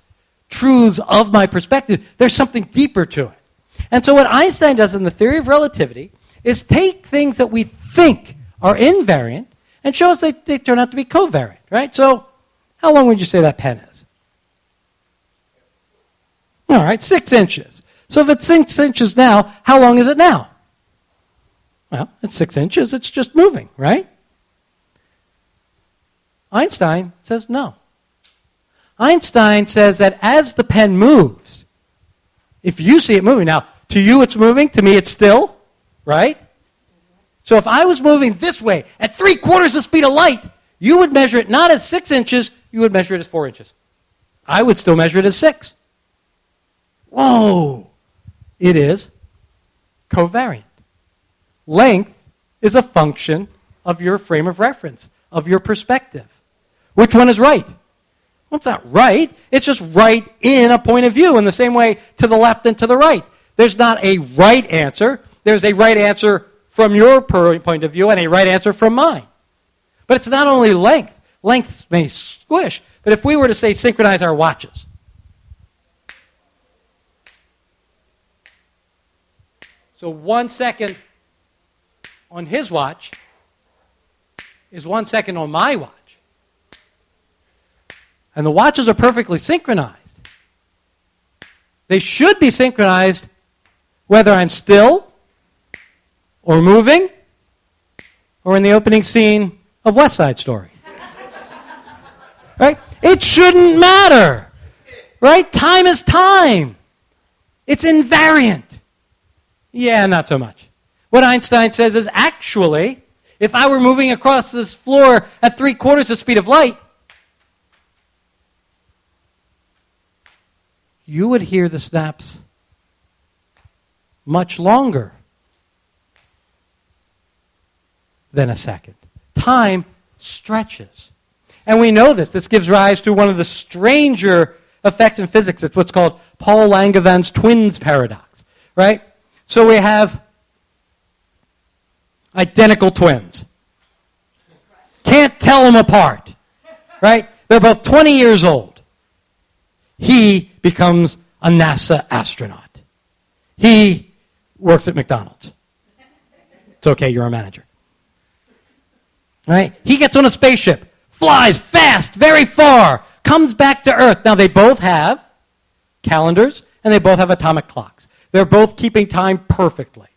truths of my perspective, there's something deeper to it. And so what Einstein does in the theory of relativity is take things that we think are invariant and show us that they turn out to be covariant, right? So how long would you say that pen is? All right, six inches. So if it's six inches now, how long is it now? Well, it's six inches. It's just moving, right? Einstein says no. Einstein says that as the pen moves, if you see it moving, now to you it's moving, to me it's still, right? So if I was moving this way at three quarters the speed of light, you would measure it not as six inches, you would measure it as four inches. I would still measure it as six. Whoa! It is covariant. Length is a function of your frame of reference, of your perspective. Which one is right? Well, it's not right. It's just right in a point of view in the same way to the left and to the right. There's not a right answer. There's a right answer from your point of view and a right answer from mine. But it's not only length. Lengths may squish. But if we were to say synchronize our watches, so one second on his watch is one second on my watch. And the watches are perfectly synchronized. They should be synchronized whether I'm still or moving or in the opening scene of West Side Story. right? It shouldn't matter. Right? Time is time. It's invariant. Yeah, not so much. What Einstein says is actually, if I were moving across this floor at three quarters the speed of light, you would hear the snaps much longer than a second. Time stretches. And we know this. This gives rise to one of the stranger effects in physics. It's what's called Paul Langevin's twins paradox, right? So we have identical twins. Can't tell them apart, right? They're both 20 years old. He becomes a NASA astronaut. He works at McDonald's. It's okay, you're a manager. Right? He gets on a spaceship, flies fast, very far, comes back to Earth. Now, they both have calendars and they both have atomic clocks. They're both keeping time perfectly.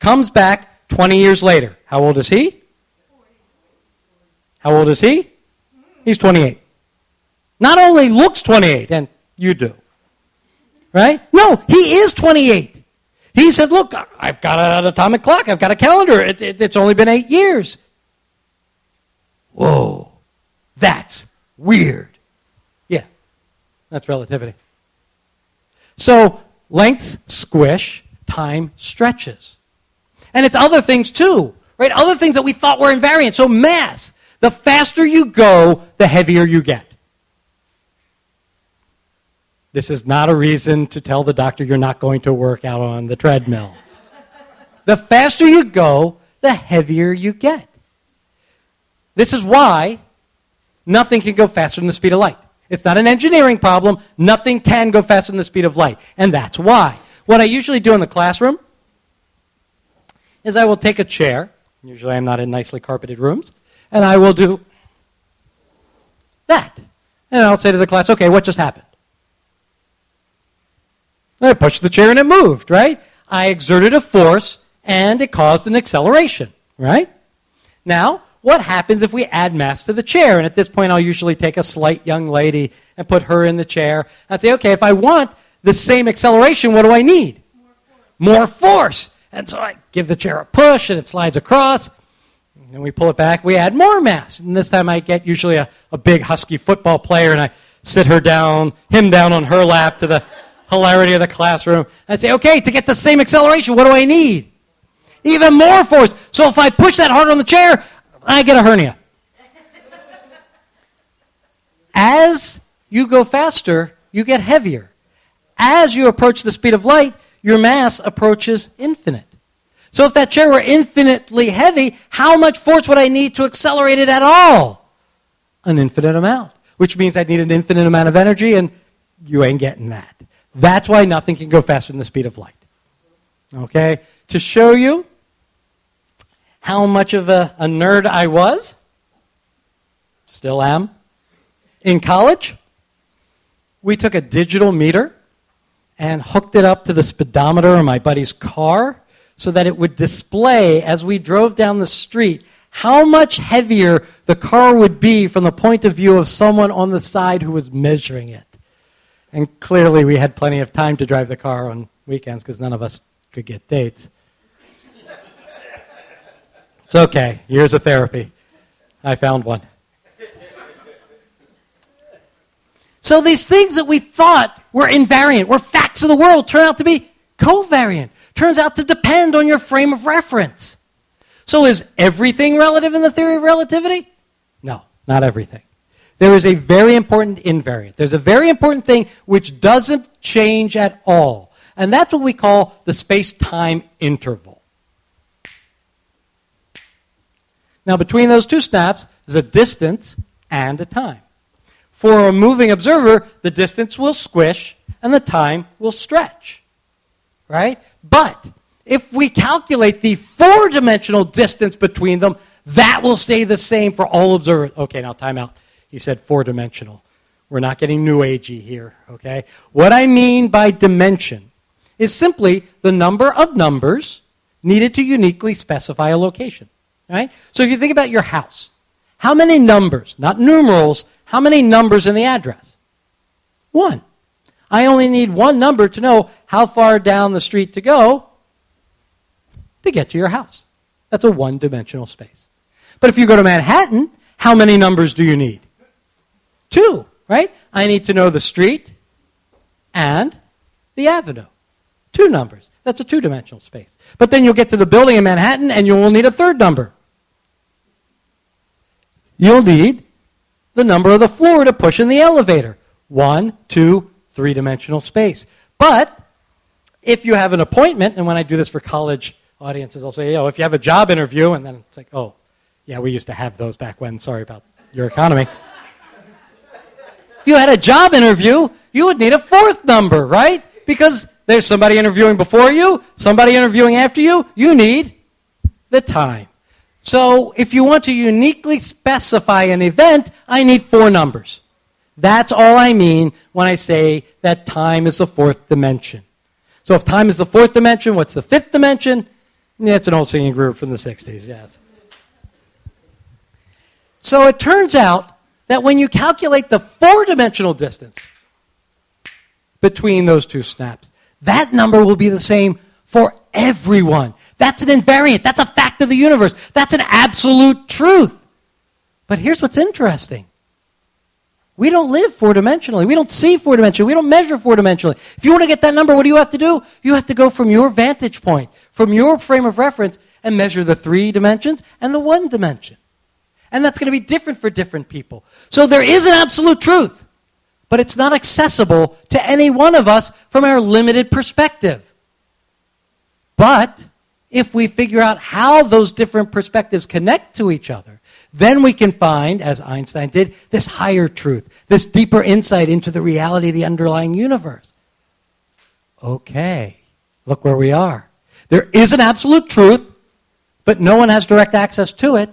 Comes back 20 years later. How old is he? How old is he? He's 28. Not only looks 28, and you do, right? No, he is 28. He said, Look, I've got an atomic clock, I've got a calendar. It, it, it's only been eight years. Whoa, that's weird. Yeah, that's relativity. So, length squish, time stretches. And it's other things too, right? Other things that we thought were invariant. So, mass. The faster you go, the heavier you get. This is not a reason to tell the doctor you're not going to work out on the treadmill. the faster you go, the heavier you get. This is why nothing can go faster than the speed of light. It's not an engineering problem. Nothing can go faster than the speed of light. And that's why. What I usually do in the classroom is I will take a chair. Usually I'm not in nicely carpeted rooms. And I will do that. And I'll say to the class, okay, what just happened? And I pushed the chair and it moved, right? I exerted a force and it caused an acceleration, right? Now, what happens if we add mass to the chair? And at this point, I'll usually take a slight young lady and put her in the chair. I'd say, okay, if I want the same acceleration, what do I need? More force. More force. And so I give the chair a push and it slides across. And we pull it back. We add more mass. And this time I get usually a, a big husky football player and I sit her down, him down on her lap to the hilarity of the classroom. I say, okay, to get the same acceleration, what do I need? Even more force. So if I push that hard on the chair, I get a hernia. As you go faster, you get heavier. As you approach the speed of light, your mass approaches infinite. So if that chair were infinitely heavy, how much force would I need to accelerate it at all? An infinite amount, which means I'd need an infinite amount of energy, and you ain't getting that. That's why nothing can go faster than the speed of light. Okay? To show you how much of a, a nerd I was, still am, in college, we took a digital meter and hooked it up to the speedometer in my buddy's car so that it would display as we drove down the street how much heavier the car would be from the point of view of someone on the side who was measuring it. And clearly, we had plenty of time to drive the car on weekends because none of us could get dates. It's okay. Years of therapy. I found one. So these things that we thought were invariant, were facts of the world, turn out to be covariant. Turns out to depend on your frame of reference. So is everything relative in the theory of relativity? No, not everything. There is a very important invariant. There's a very important thing which doesn't change at all. And that's what we call the space-time interval. Now, between those two snaps is a distance and a time. For a moving observer, the distance will squish and the time will stretch. Right? But if we calculate the four dimensional distance between them, that will stay the same for all observers. Okay, now time out. He said four dimensional. We're not getting new agey here, okay? What I mean by dimension is simply the number of numbers needed to uniquely specify a location. Right? So if you think about your house, how many numbers, not numerals, how many numbers in the address? One. I only need one number to know how far down the street to go to get to your house. That's a one dimensional space. But if you go to Manhattan, how many numbers do you need? Two, right? I need to know the street and the avenue. Two numbers. That's a two dimensional space. But then you'll get to the building in Manhattan and you will need a third number. You'll need the number of the floor to push in the elevator. One, two, three dimensional space. But if you have an appointment, and when I do this for college audiences, I'll say, oh, if you have a job interview, and then it's like, oh, yeah, we used to have those back when. Sorry about your economy. if you had a job interview, you would need a fourth number, right? Because there's somebody interviewing before you, somebody interviewing after you. You need the time. So if you want to uniquely specify an event, I need four numbers. That's all I mean when I say that time is the fourth dimension. So if time is the fourth dimension, what's the fifth dimension? It's an old singing group from the 60s, yes. So it turns out that when you calculate the four dimensional distance between those two snaps, that number will be the same for everyone. That's an invariant. That's a fact of the universe. That's an absolute truth. But here's what's interesting. We don't live four dimensionally. We don't see four dimensionally. We don't measure four dimensionally. If you want to get that number, what do you have to do? You have to go from your vantage point, from your frame of reference, and measure the three dimensions and the one dimension. And that's going to be different for different people. So there is an absolute truth but it's not accessible to any one of us from our limited perspective. But if we figure out how those different perspectives connect to each other, then we can find, as Einstein did, this higher truth, this deeper insight into the reality of the underlying universe. Okay, look where we are. There is an absolute truth, but no one has direct access to it.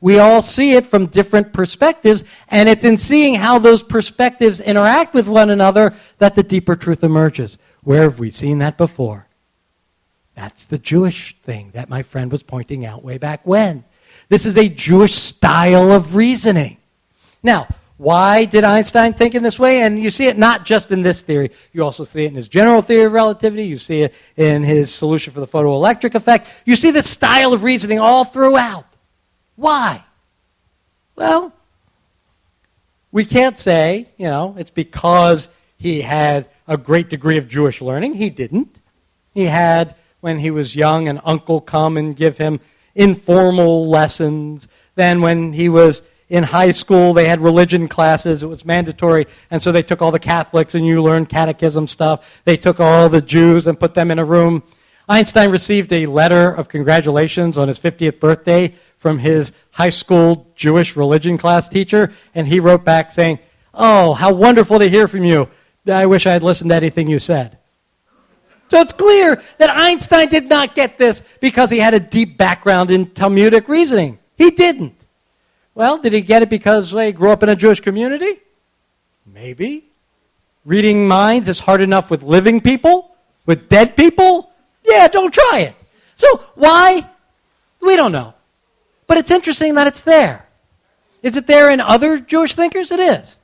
We all see it from different perspectives, and it's in seeing how those perspectives interact with one another that the deeper truth emerges. Where have we seen that before? That's the Jewish thing that my friend was pointing out way back when. This is a Jewish style of reasoning. Now, why did Einstein think in this way? And you see it not just in this theory. You also see it in his general theory of relativity. You see it in his solution for the photoelectric effect. You see this style of reasoning all throughout. Why? Well, we can't say, you know, it's because he had a great degree of Jewish learning. He didn't. He had, when he was young, an uncle come and give him informal lessons. Then, when he was in high school, they had religion classes. It was mandatory. And so they took all the Catholics and you learned catechism stuff. They took all the Jews and put them in a room. Einstein received a letter of congratulations on his 50th birthday from his high school Jewish religion class teacher. And he wrote back saying, Oh, how wonderful to hear from you. I wish I had listened to anything you said. So it's clear that Einstein did not get this because he had a deep background in Talmudic reasoning. He didn't. Well, did he get it because he grew up in a Jewish community? Maybe. Reading minds is hard enough with living people, with dead people? Yeah, don't try it. So why? We don't know. But it's interesting that it's there. Is it there in other Jewish thinkers? It is.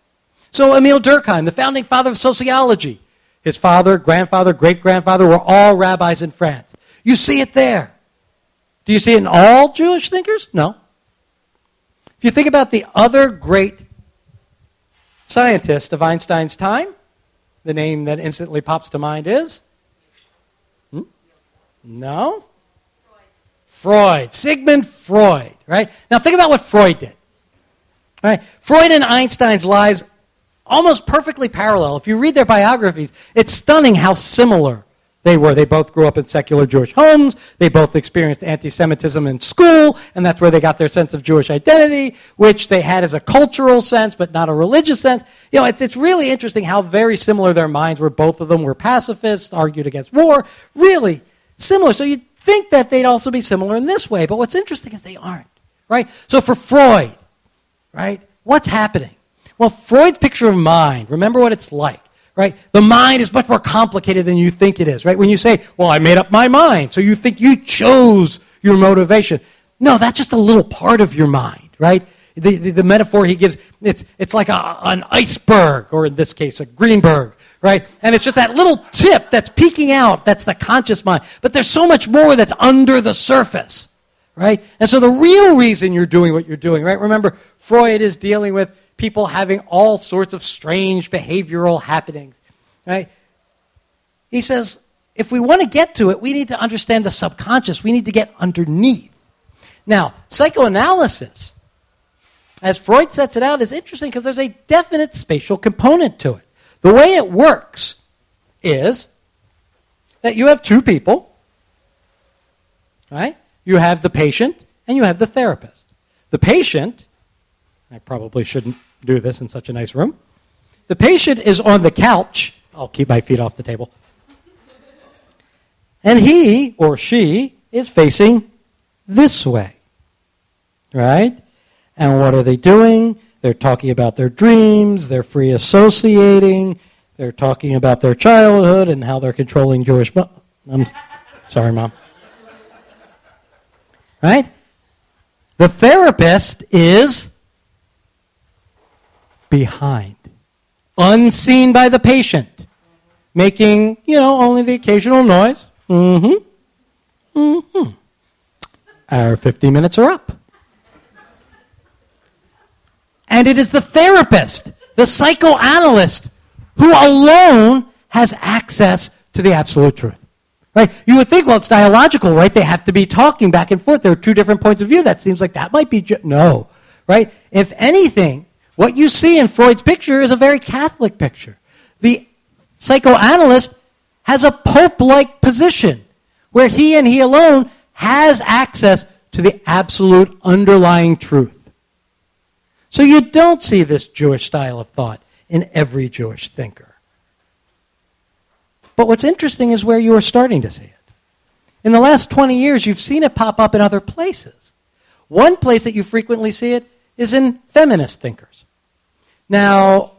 So Emil Durkheim, the founding father of sociology, his father, grandfather, great grandfather were all rabbis in France. You see it there. Do you see it in all Jewish thinkers? No. If you think about the other great scientist of Einstein's time, the name that instantly pops to mind is? Hmm? No? Freud. Sigmund Freud, right? Now think about what Freud did. Right? Freud and Einstein's lives almost perfectly parallel. If you read their biographies, it's stunning how similar they were. They both grew up in secular Jewish homes. They both experienced anti Semitism in school, and that's where they got their sense of Jewish identity, which they had as a cultural sense, but not a religious sense. You know, it's, it's really interesting how very similar their minds were. Both of them were pacifists, argued against war. Really similar. So you'd think that they'd also be similar in this way, but what's interesting is they aren't, right? So for Freud, right, what's happening? Well, Freud's picture of mind, remember what it's like right? The mind is much more complicated than you think it is, right? When you say, well, I made up my mind, so you think you chose your motivation. No, that's just a little part of your mind, right? The, the, the metaphor he gives, it's, it's like a, an iceberg, or in this case, a Greenberg, right? And it's just that little tip that's peeking out, that's the conscious mind. But there's so much more that's under the surface, right? And so the real reason you're doing what you're doing, right? Remember, Freud is dealing with people having all sorts of strange behavioral happenings. Right? He says, if we want to get to it, we need to understand the subconscious. We need to get underneath. Now, psychoanalysis, as Freud sets it out, is interesting because there's a definite spatial component to it. The way it works is that you have two people, right? You have the patient and you have the therapist. The patient, I probably shouldn't do this in such a nice room. The patient is on the couch. I'll keep my feet off the table. And he or she is facing this way. Right? And what are they doing? They're talking about their dreams, they're free associating, they're talking about their childhood and how they're controlling Jewish. Mo- I'm sorry, mom. Right? The therapist is behind, unseen by the patient, making, you know, only the occasional noise. Mm hmm. Mm hmm. Our 50 minutes are up. And it is the therapist, the psychoanalyst, who alone has access to the absolute truth. Right? You would think, well, it's dialogical, right? They have to be talking back and forth. There are two different points of view. That seems like that might be. Ju- no. Right? If anything, what you see in Freud's picture is a very Catholic picture. The psychoanalyst has a pope like position where he and he alone has access to the absolute underlying truth. So you don't see this Jewish style of thought in every Jewish thinker. But what's interesting is where you are starting to see it. In the last 20 years, you've seen it pop up in other places. One place that you frequently see it is in feminist thinkers. Now,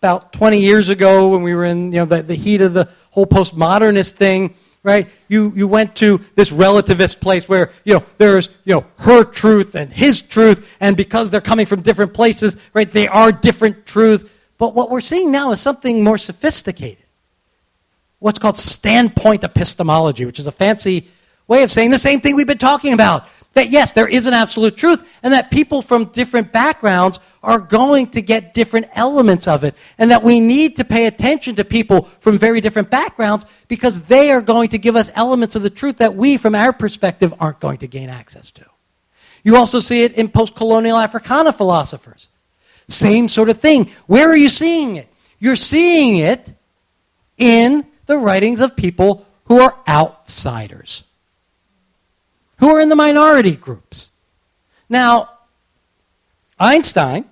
about 20 years ago, when we were in you know, the, the heat of the whole postmodernist thing, right? You, you went to this relativist place where, you know, there's, you know, her truth and his truth, and because they're coming from different places, right, they are different truths. But what we're seeing now is something more sophisticated. What's called standpoint epistemology, which is a fancy way of saying the same thing we've been talking about. That yes, there is an absolute truth, and that people from different backgrounds are going to get different elements of it, and that we need to pay attention to people from very different backgrounds because they are going to give us elements of the truth that we, from our perspective, aren't going to gain access to. You also see it in post colonial Africana philosophers. Same sort of thing. Where are you seeing it? You're seeing it in the writings of people who are outsiders who are in the minority groups. Now, Einstein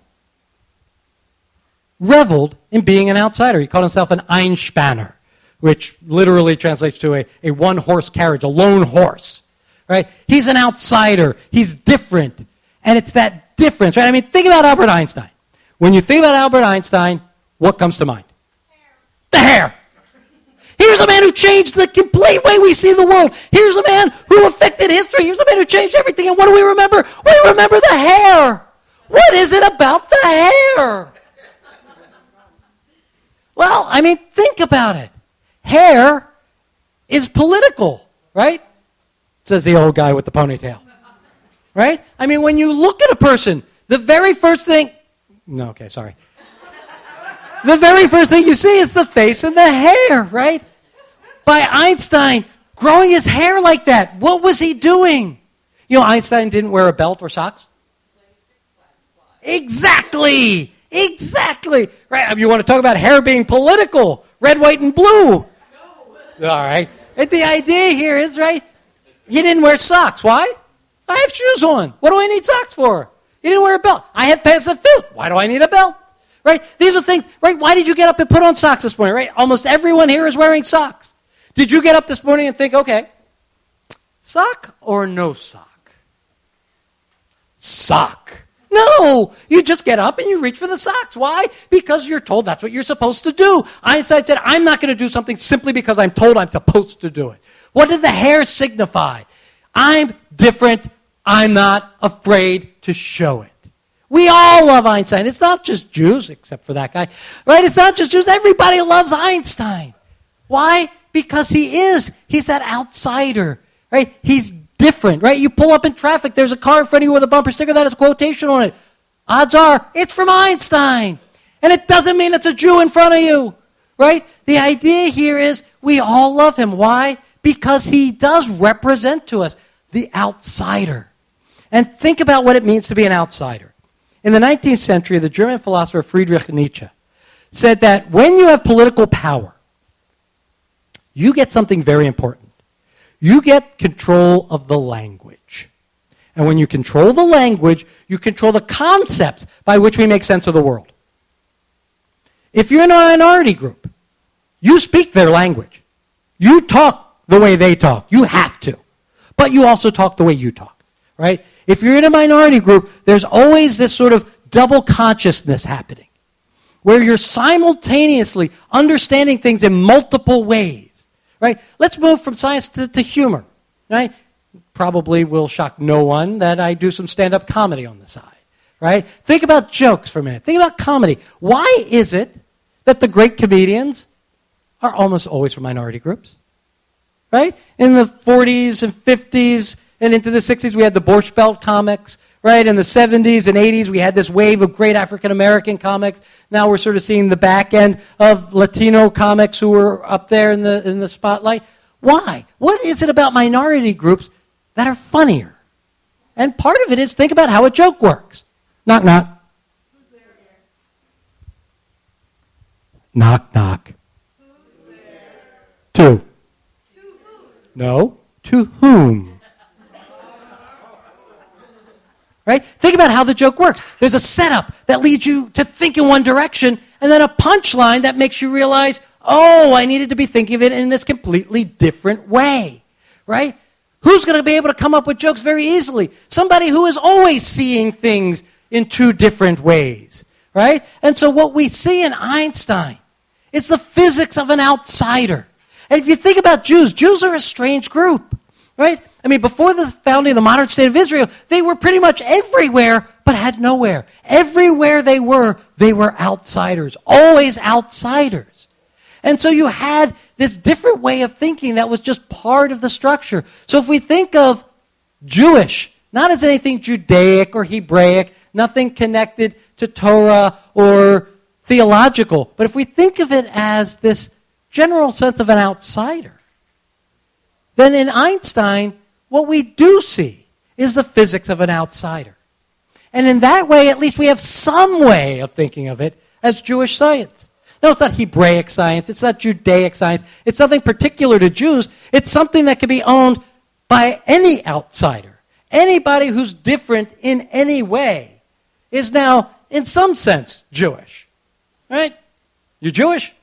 reveled in being an outsider. He called himself an Einspanner, which literally translates to a, a one horse carriage, a lone horse. Right? He's an outsider. He's different. And it's that difference, right? I mean, think about Albert Einstein. When you think about Albert Einstein, what comes to mind? Hair. The hair. Here's a man who changed the complete way we see the world. Here's a man who affected history. Here's a man who changed everything. And what do we remember? We remember the hair. What is it about the hair? Well, I mean, think about it. Hair is political, right? Says the old guy with the ponytail. Right? I mean, when you look at a person, the very first thing. No, okay, sorry the very first thing you see is the face and the hair, right? By Einstein growing his hair like that, what was he doing? You know, Einstein didn't wear a belt or socks. Exactly. Exactly. Right. I mean, you want to talk about hair being political, red, white, and blue. No. All right. And the idea here is, right, he didn't wear socks. Why? I have shoes on. What do I need socks for? He didn't wear a belt. I have pants that fit. Why do I need a belt? Right? These are things, right? Why did you get up and put on socks this morning, right? Almost everyone here is wearing socks. Did you get up this morning and think, okay, sock or no sock? Sock. No, you just get up and you reach for the socks. Why? Because you're told that's what you're supposed to do. Einstein said, I'm not going to do something simply because I'm told I'm supposed to do it. What did the hair signify? I'm different. I'm not afraid to show it. We all love Einstein. It's not just Jews, except for that guy, right? It's not just Jews. Everybody loves Einstein. Why? Because he is. He's that outsider, right? He's different, right? You pull up in traffic, there's a car in front of you with a bumper sticker that has a quotation on it. Odds are it's from Einstein. And it doesn't mean it's a Jew in front of you, right? The idea here is we all love him. Why? Because he does represent to us the outsider. And think about what it means to be an outsider. In the 19th century, the German philosopher Friedrich Nietzsche said that when you have political power, you get something very important. You get control of the language. And when you control the language, you control the concepts by which we make sense of the world. If you're in a minority group, you speak their language. You talk the way they talk. You have to. But you also talk the way you talk, right? If you're in a minority group, there's always this sort of double consciousness happening where you're simultaneously understanding things in multiple ways. Right? Let's move from science to, to humor. Right? Probably will shock no one that I do some stand up comedy on the side. Right? Think about jokes for a minute. Think about comedy. Why is it that the great comedians are almost always from minority groups? Right? In the 40s and 50s, and into the 60s, we had the Borscht Belt comics, right? In the 70s and 80s, we had this wave of great African American comics. Now we're sort of seeing the back end of Latino comics who are up there in the, in the spotlight. Why? What is it about minority groups that are funnier? And part of it is think about how a joke works. Knock, knock. Knock, knock. Who's there? To. No. To whom? Right? Think about how the joke works. There's a setup that leads you to think in one direction, and then a punchline that makes you realize, oh, I needed to be thinking of it in this completely different way. Right? Who's going to be able to come up with jokes very easily? Somebody who is always seeing things in two different ways. Right? And so what we see in Einstein is the physics of an outsider. And if you think about Jews, Jews are a strange group. Right? I mean, before the founding of the modern state of Israel, they were pretty much everywhere, but had nowhere. Everywhere they were, they were outsiders, always outsiders. And so you had this different way of thinking that was just part of the structure. So if we think of Jewish, not as anything Judaic or Hebraic, nothing connected to Torah or theological, but if we think of it as this general sense of an outsider, then in Einstein, what we do see is the physics of an outsider. And in that way, at least we have some way of thinking of it as Jewish science. No, it's not Hebraic science. It's not Judaic science. It's nothing particular to Jews. It's something that can be owned by any outsider. Anybody who's different in any way is now, in some sense, Jewish. Right? You're Jewish?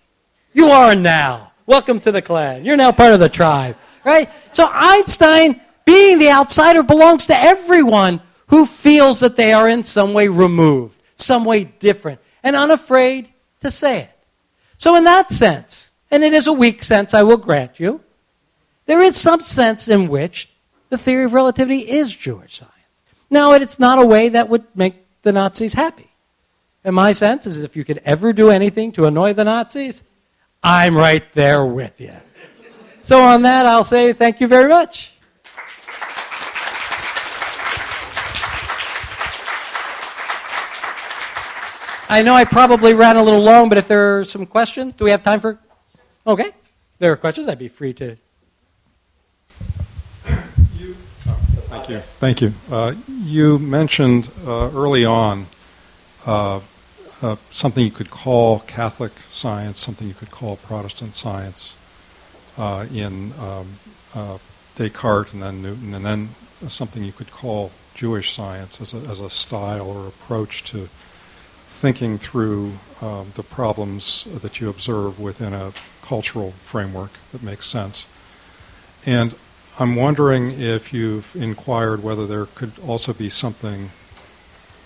You are now. Welcome to the clan. You're now part of the tribe. Right? So Einstein, being the outsider, belongs to everyone who feels that they are in some way removed, some way different, and unafraid to say it. So, in that sense, and it is a weak sense, I will grant you, there is some sense in which the theory of relativity is Jewish science. Now, it's not a way that would make the Nazis happy. And my sense is if you could ever do anything to annoy the Nazis, I'm right there with you. So, on that, I'll say thank you very much. I know I probably ran a little long, but if there are some questions, do we have time for? Okay. There are questions. I'd be free to. You, oh, thank you. Thank you. Uh, you mentioned uh, early on uh, uh, something you could call Catholic science, something you could call Protestant science uh, in um, uh, Descartes and then Newton, and then something you could call Jewish science as a, as a style or approach to thinking through um, the problems that you observe within a cultural framework that makes sense. And I'm wondering if you've inquired whether there could also be something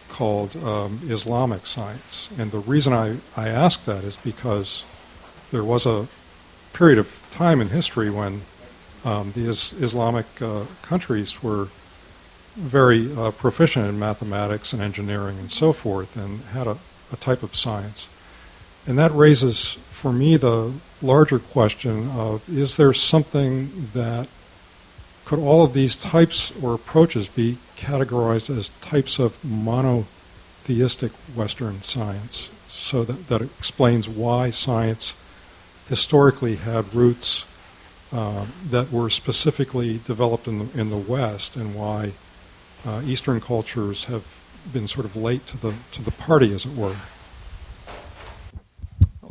called um, Islamic science. And the reason I, I ask that is because there was a period of time in history when um, the is- Islamic uh, countries were very uh, proficient in mathematics and engineering and so forth, and had a, a type of science. And that raises for me the larger question of is there something that could all of these types or approaches be categorized as types of monotheistic Western science so that, that explains why science historically had roots uh, that were specifically developed in the, in the West and why uh, Eastern cultures have been sort of late to the to the party, as it were?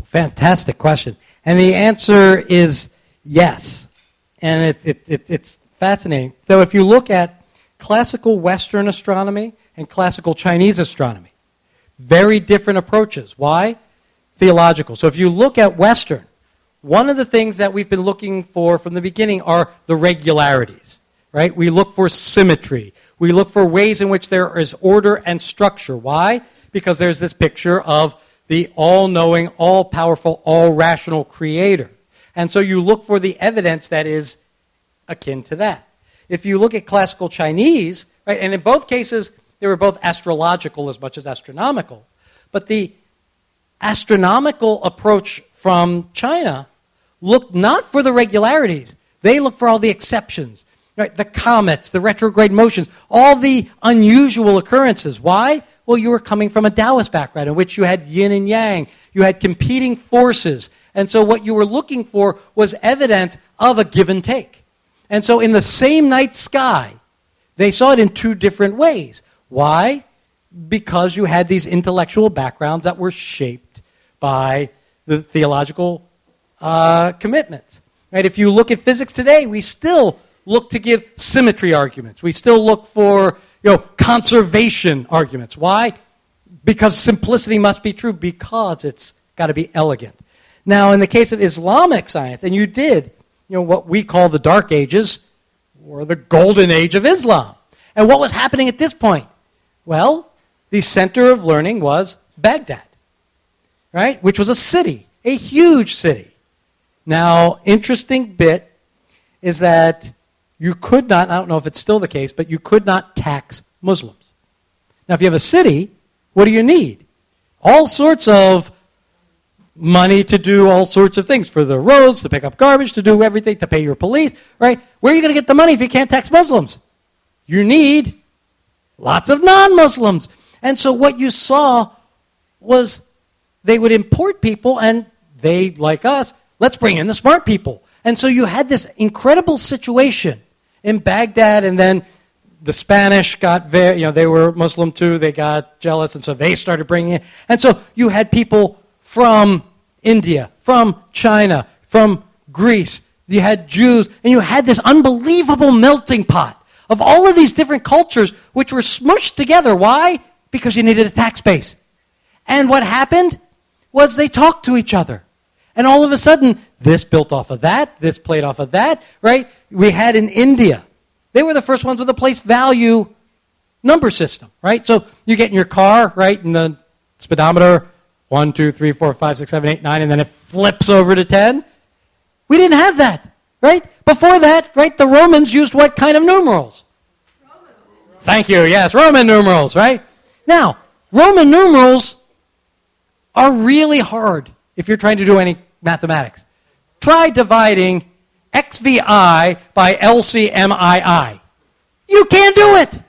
Fantastic question, and the answer is yes, and it, it, it, it's fascinating. So if you look at classical Western astronomy and classical Chinese astronomy, very different approaches. Why? Theological. So if you look at Western, one of the things that we've been looking for from the beginning are the regularities, right? We look for symmetry. We look for ways in which there is order and structure. Why? Because there's this picture of the all knowing, all powerful, all rational creator. And so you look for the evidence that is akin to that. If you look at classical Chinese, right, and in both cases, they were both astrological as much as astronomical, but the astronomical approach from China looked not for the regularities, they look for all the exceptions. Right? The comets, the retrograde motions, all the unusual occurrences. Why? Well, you were coming from a Taoist background in which you had yin and yang, you had competing forces. And so what you were looking for was evidence of a give and take. And so in the same night sky, they saw it in two different ways. Why? Because you had these intellectual backgrounds that were shaped by the theological uh, commitments. Right? If you look at physics today, we still look to give symmetry arguments. We still look for you know, conservation arguments. Why? Because simplicity must be true, because it's got to be elegant. Now, in the case of Islamic science, and you did, you know, what we call the Dark Ages, or the Golden Age of Islam. And what was happening at this point? Well, the center of learning was Baghdad, right? Which was a city, a huge city. Now, interesting bit is that you could not, I don't know if it's still the case, but you could not tax Muslims. Now, if you have a city, what do you need? All sorts of money to do all sorts of things for the roads, to pick up garbage, to do everything, to pay your police, right? Where are you going to get the money if you can't tax Muslims? You need lots of non Muslims. And so what you saw was they would import people, and they, like us, let's bring in the smart people. And so you had this incredible situation in Baghdad, and then the Spanish got very, you know, they were Muslim too, they got jealous, and so they started bringing in. And so you had people from India, from China, from Greece. You had Jews, and you had this unbelievable melting pot of all of these different cultures which were smushed together. Why? Because you needed a tax base. And what happened was they talked to each other. And all of a sudden, this built off of that, this played off of that, right? We had in India. They were the first ones with a place value number system, right? So you get in your car, right, and the speedometer one, two, three, four, five, six, seven, eight, nine, and then it flips over to 10. We didn't have that, right? Before that, right, the Romans used what kind of numerals? Thank you, yes, Roman numerals, right? Now, Roman numerals are really hard if you're trying to do any mathematics. Try dividing XVI by LCMII. You can't do it.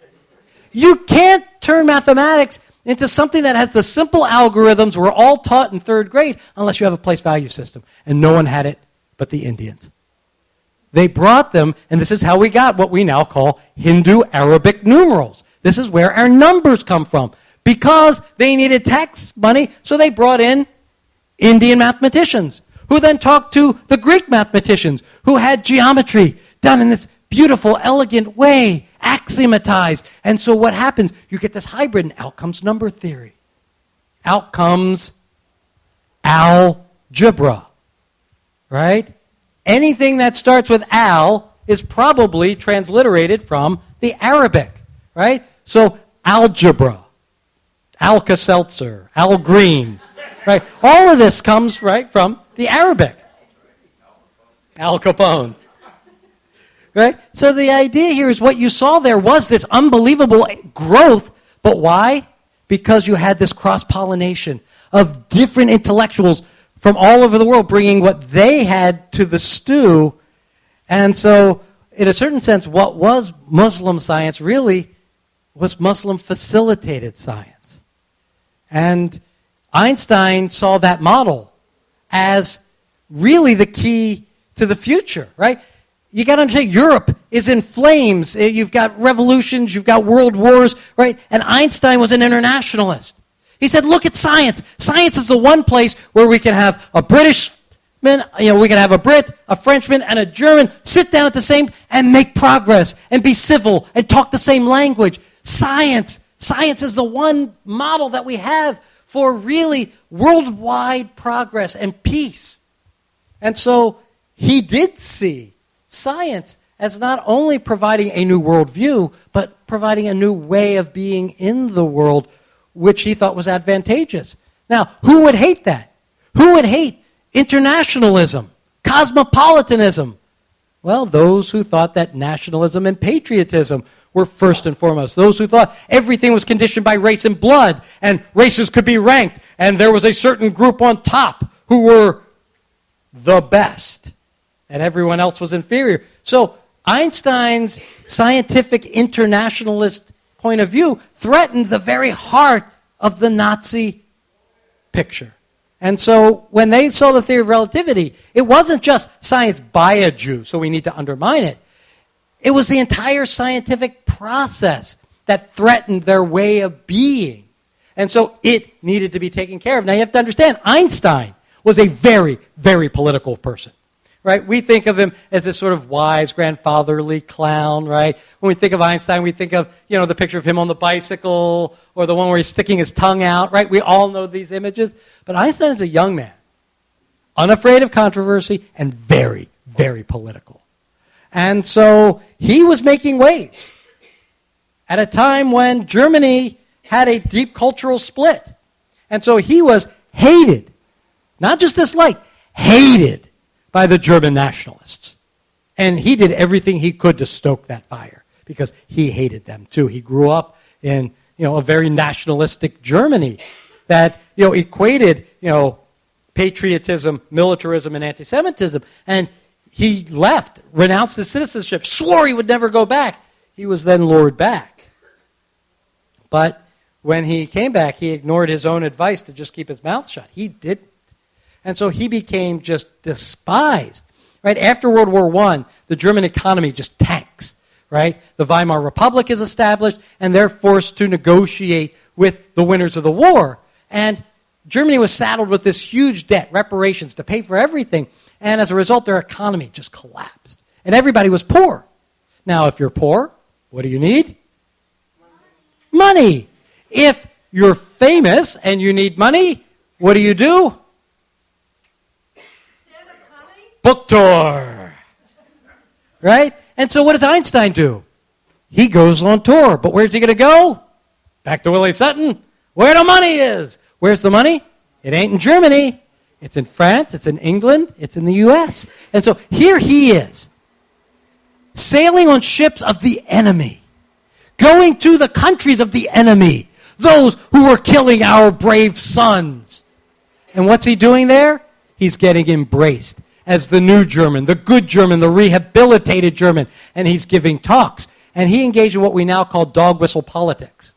You can't turn mathematics into something that has the simple algorithms we're all taught in third grade unless you have a place value system. And no one had it but the Indians. They brought them, and this is how we got what we now call Hindu Arabic numerals. This is where our numbers come from. Because they needed tax money, so they brought in Indian mathematicians, who then talked to the Greek mathematicians, who had geometry done in this beautiful, elegant way axiomatized. And so what happens? You get this hybrid, and out comes number theory. Out comes algebra. Right? Anything that starts with al is probably transliterated from the Arabic. Right? So algebra, Alka Seltzer, Al Green. Right? All of this comes right from the Arabic. Al Capone. Right? So the idea here is what you saw there was this unbelievable growth, but why? Because you had this cross pollination of different intellectuals from all over the world bringing what they had to the stew. And so, in a certain sense, what was Muslim science really was Muslim facilitated science. And Einstein saw that model as really the key to the future, right? you got to understand Europe is in flames. Eh, you've got revolutions, you've got world wars, right? And Einstein was an internationalist. He said, look at science. Science is the one place where we can have a British you know, we can have a Brit, a Frenchman, and a German sit down at the same and make progress and be civil and talk the same language. Science. Science is the one model that we have for really worldwide progress and peace. And so he did see science as not only providing a new worldview, but providing a new way of being in the world, which he thought was advantageous. Now, who would hate that? Who would hate internationalism, cosmopolitanism? Well, those who thought that nationalism and patriotism were first and foremost. Those who thought everything was conditioned by race and blood, and races could be ranked, and there was a certain group on top who were the best and everyone else was inferior. So Einstein's scientific internationalist point of view threatened the very heart of the Nazi picture. And so when they saw the theory of relativity, it wasn't just science by a Jew, so we need to undermine it. It was the entire scientific process that threatened their way of being. And so it needed to be taken care of. Now you have to understand, Einstein was a very, very political person right? We think of him as this sort of wise, grandfatherly clown, right? When we think of Einstein, we think of, you know, the picture of him on the bicycle or the one where he's sticking his tongue out, right? We all know these images. But Einstein is a young man, unafraid of controversy and very, very political. And so he was making waves at a time when Germany had a deep cultural split. And so he was hated, not just disliked, hated by the German nationalists. And he did everything he could to stoke that fire because he hated them too. He grew up in you know, a very nationalistic Germany that you know, equated you know, patriotism, militarism, and anti Semitism. And he left, renounced his citizenship, swore he would never go back. He was then lured back. But when he came back, he ignored his own advice to just keep his mouth shut. He didn't. And so he became just despised. Right? After World War I, the German economy just tanks. Right? The Weimar Republic is established, and they're forced to negotiate with the winners of the war. And Germany was saddled with this huge debt, reparations, to pay for everything. And as a result, their economy just collapsed. And everybody was poor. Now, if you're poor, what do you need? Money. If you're famous and you need money, what do you do? Book tour. Right? And so what does Einstein do? He goes on tour. But where's he going to go? Back to Willie Sutton. Where the money is. Where's the money? It ain't in Germany. It's in France, it's in England, it's in the US. And so here he is, sailing on ships of the enemy, going to the countries of the enemy, those who were killing our brave sons. And what's he doing there? He's getting embraced as the new German, the good German, the rehabilitated German. And he's giving talks. And he engaged in what we now call dog whistle politics.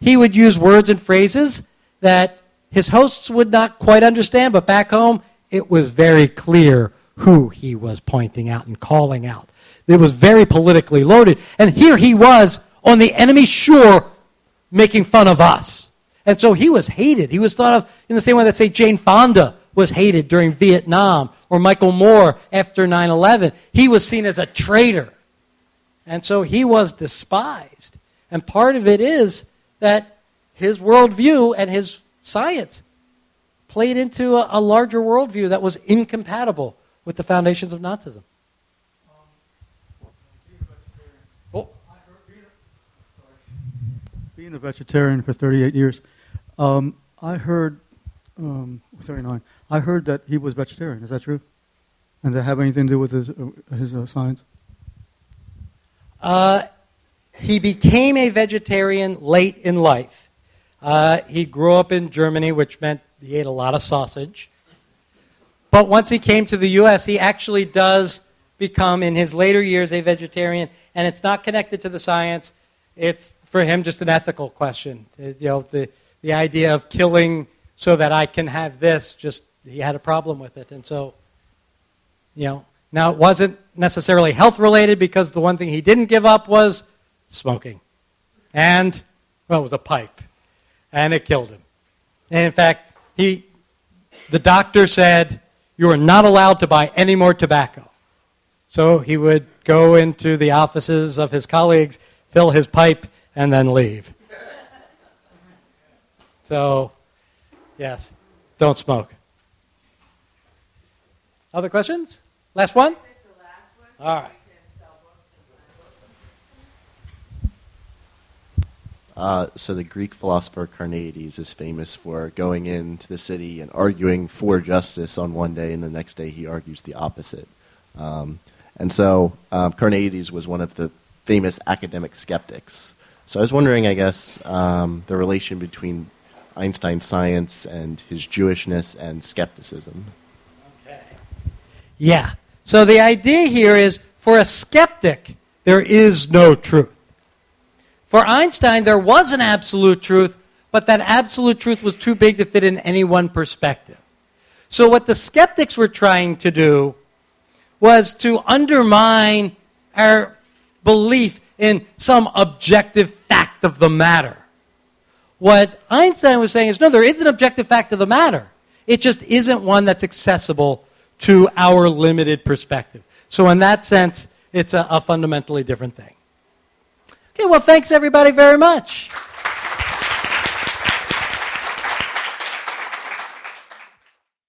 He would use words and phrases that his hosts would not quite understand, but back home, it was very clear who he was pointing out and calling out. It was very politically loaded. And here he was on the enemy shore making fun of us. And so he was hated. He was thought of in the same way that, say, Jane Fonda was hated during Vietnam or Michael Moore after 9 11. He was seen as a traitor. And so he was despised. And part of it is that his worldview and his science played into a, a larger worldview that was incompatible with the foundations of Nazism. Oh. Being a vegetarian for 38 years, um, I heard, um, 39, I heard that he was vegetarian. Is that true? And does that have anything to do with his, uh, his uh, science? Uh, he became a vegetarian late in life. Uh, he grew up in Germany, which meant he ate a lot of sausage. But once he came to the U.S., he actually does become, in his later years, a vegetarian. And it's not connected to the science. It's, for him, just an ethical question. Uh, you know, the, the idea of killing so that I can have this, just, he had a problem with it. And so, you know, now it wasn't necessarily health related because the one thing he didn't give up was smoking. And, well, it was a pipe and it killed him. And in fact, he, the doctor said, You are not allowed to buy any more tobacco. So he would go into the offices of his colleagues, fill his pipe, and then leave. So, yes, don't smoke. Other questions? Last one? All right. Uh, so the Greek philosopher Carneades is famous for going into the city and arguing for justice on one day, and the next day he argues the opposite. Um, and so um, Carneades was one of the famous academic skeptics. So I was wondering, I guess, um, the relation between Einstein's science and his Jewishness and skepticism. Okay. Yeah. So the idea here is for a skeptic, there is no truth. For Einstein, there was an absolute truth, but that absolute truth was too big to fit in any one perspective. So, what the skeptics were trying to do was to undermine our belief in some objective fact of the matter. What Einstein was saying is no, there is an objective fact of the matter. It just isn't one that's accessible to our limited perspective. So, in that sense, it's a, a fundamentally different thing. Okay, well, thanks everybody very much.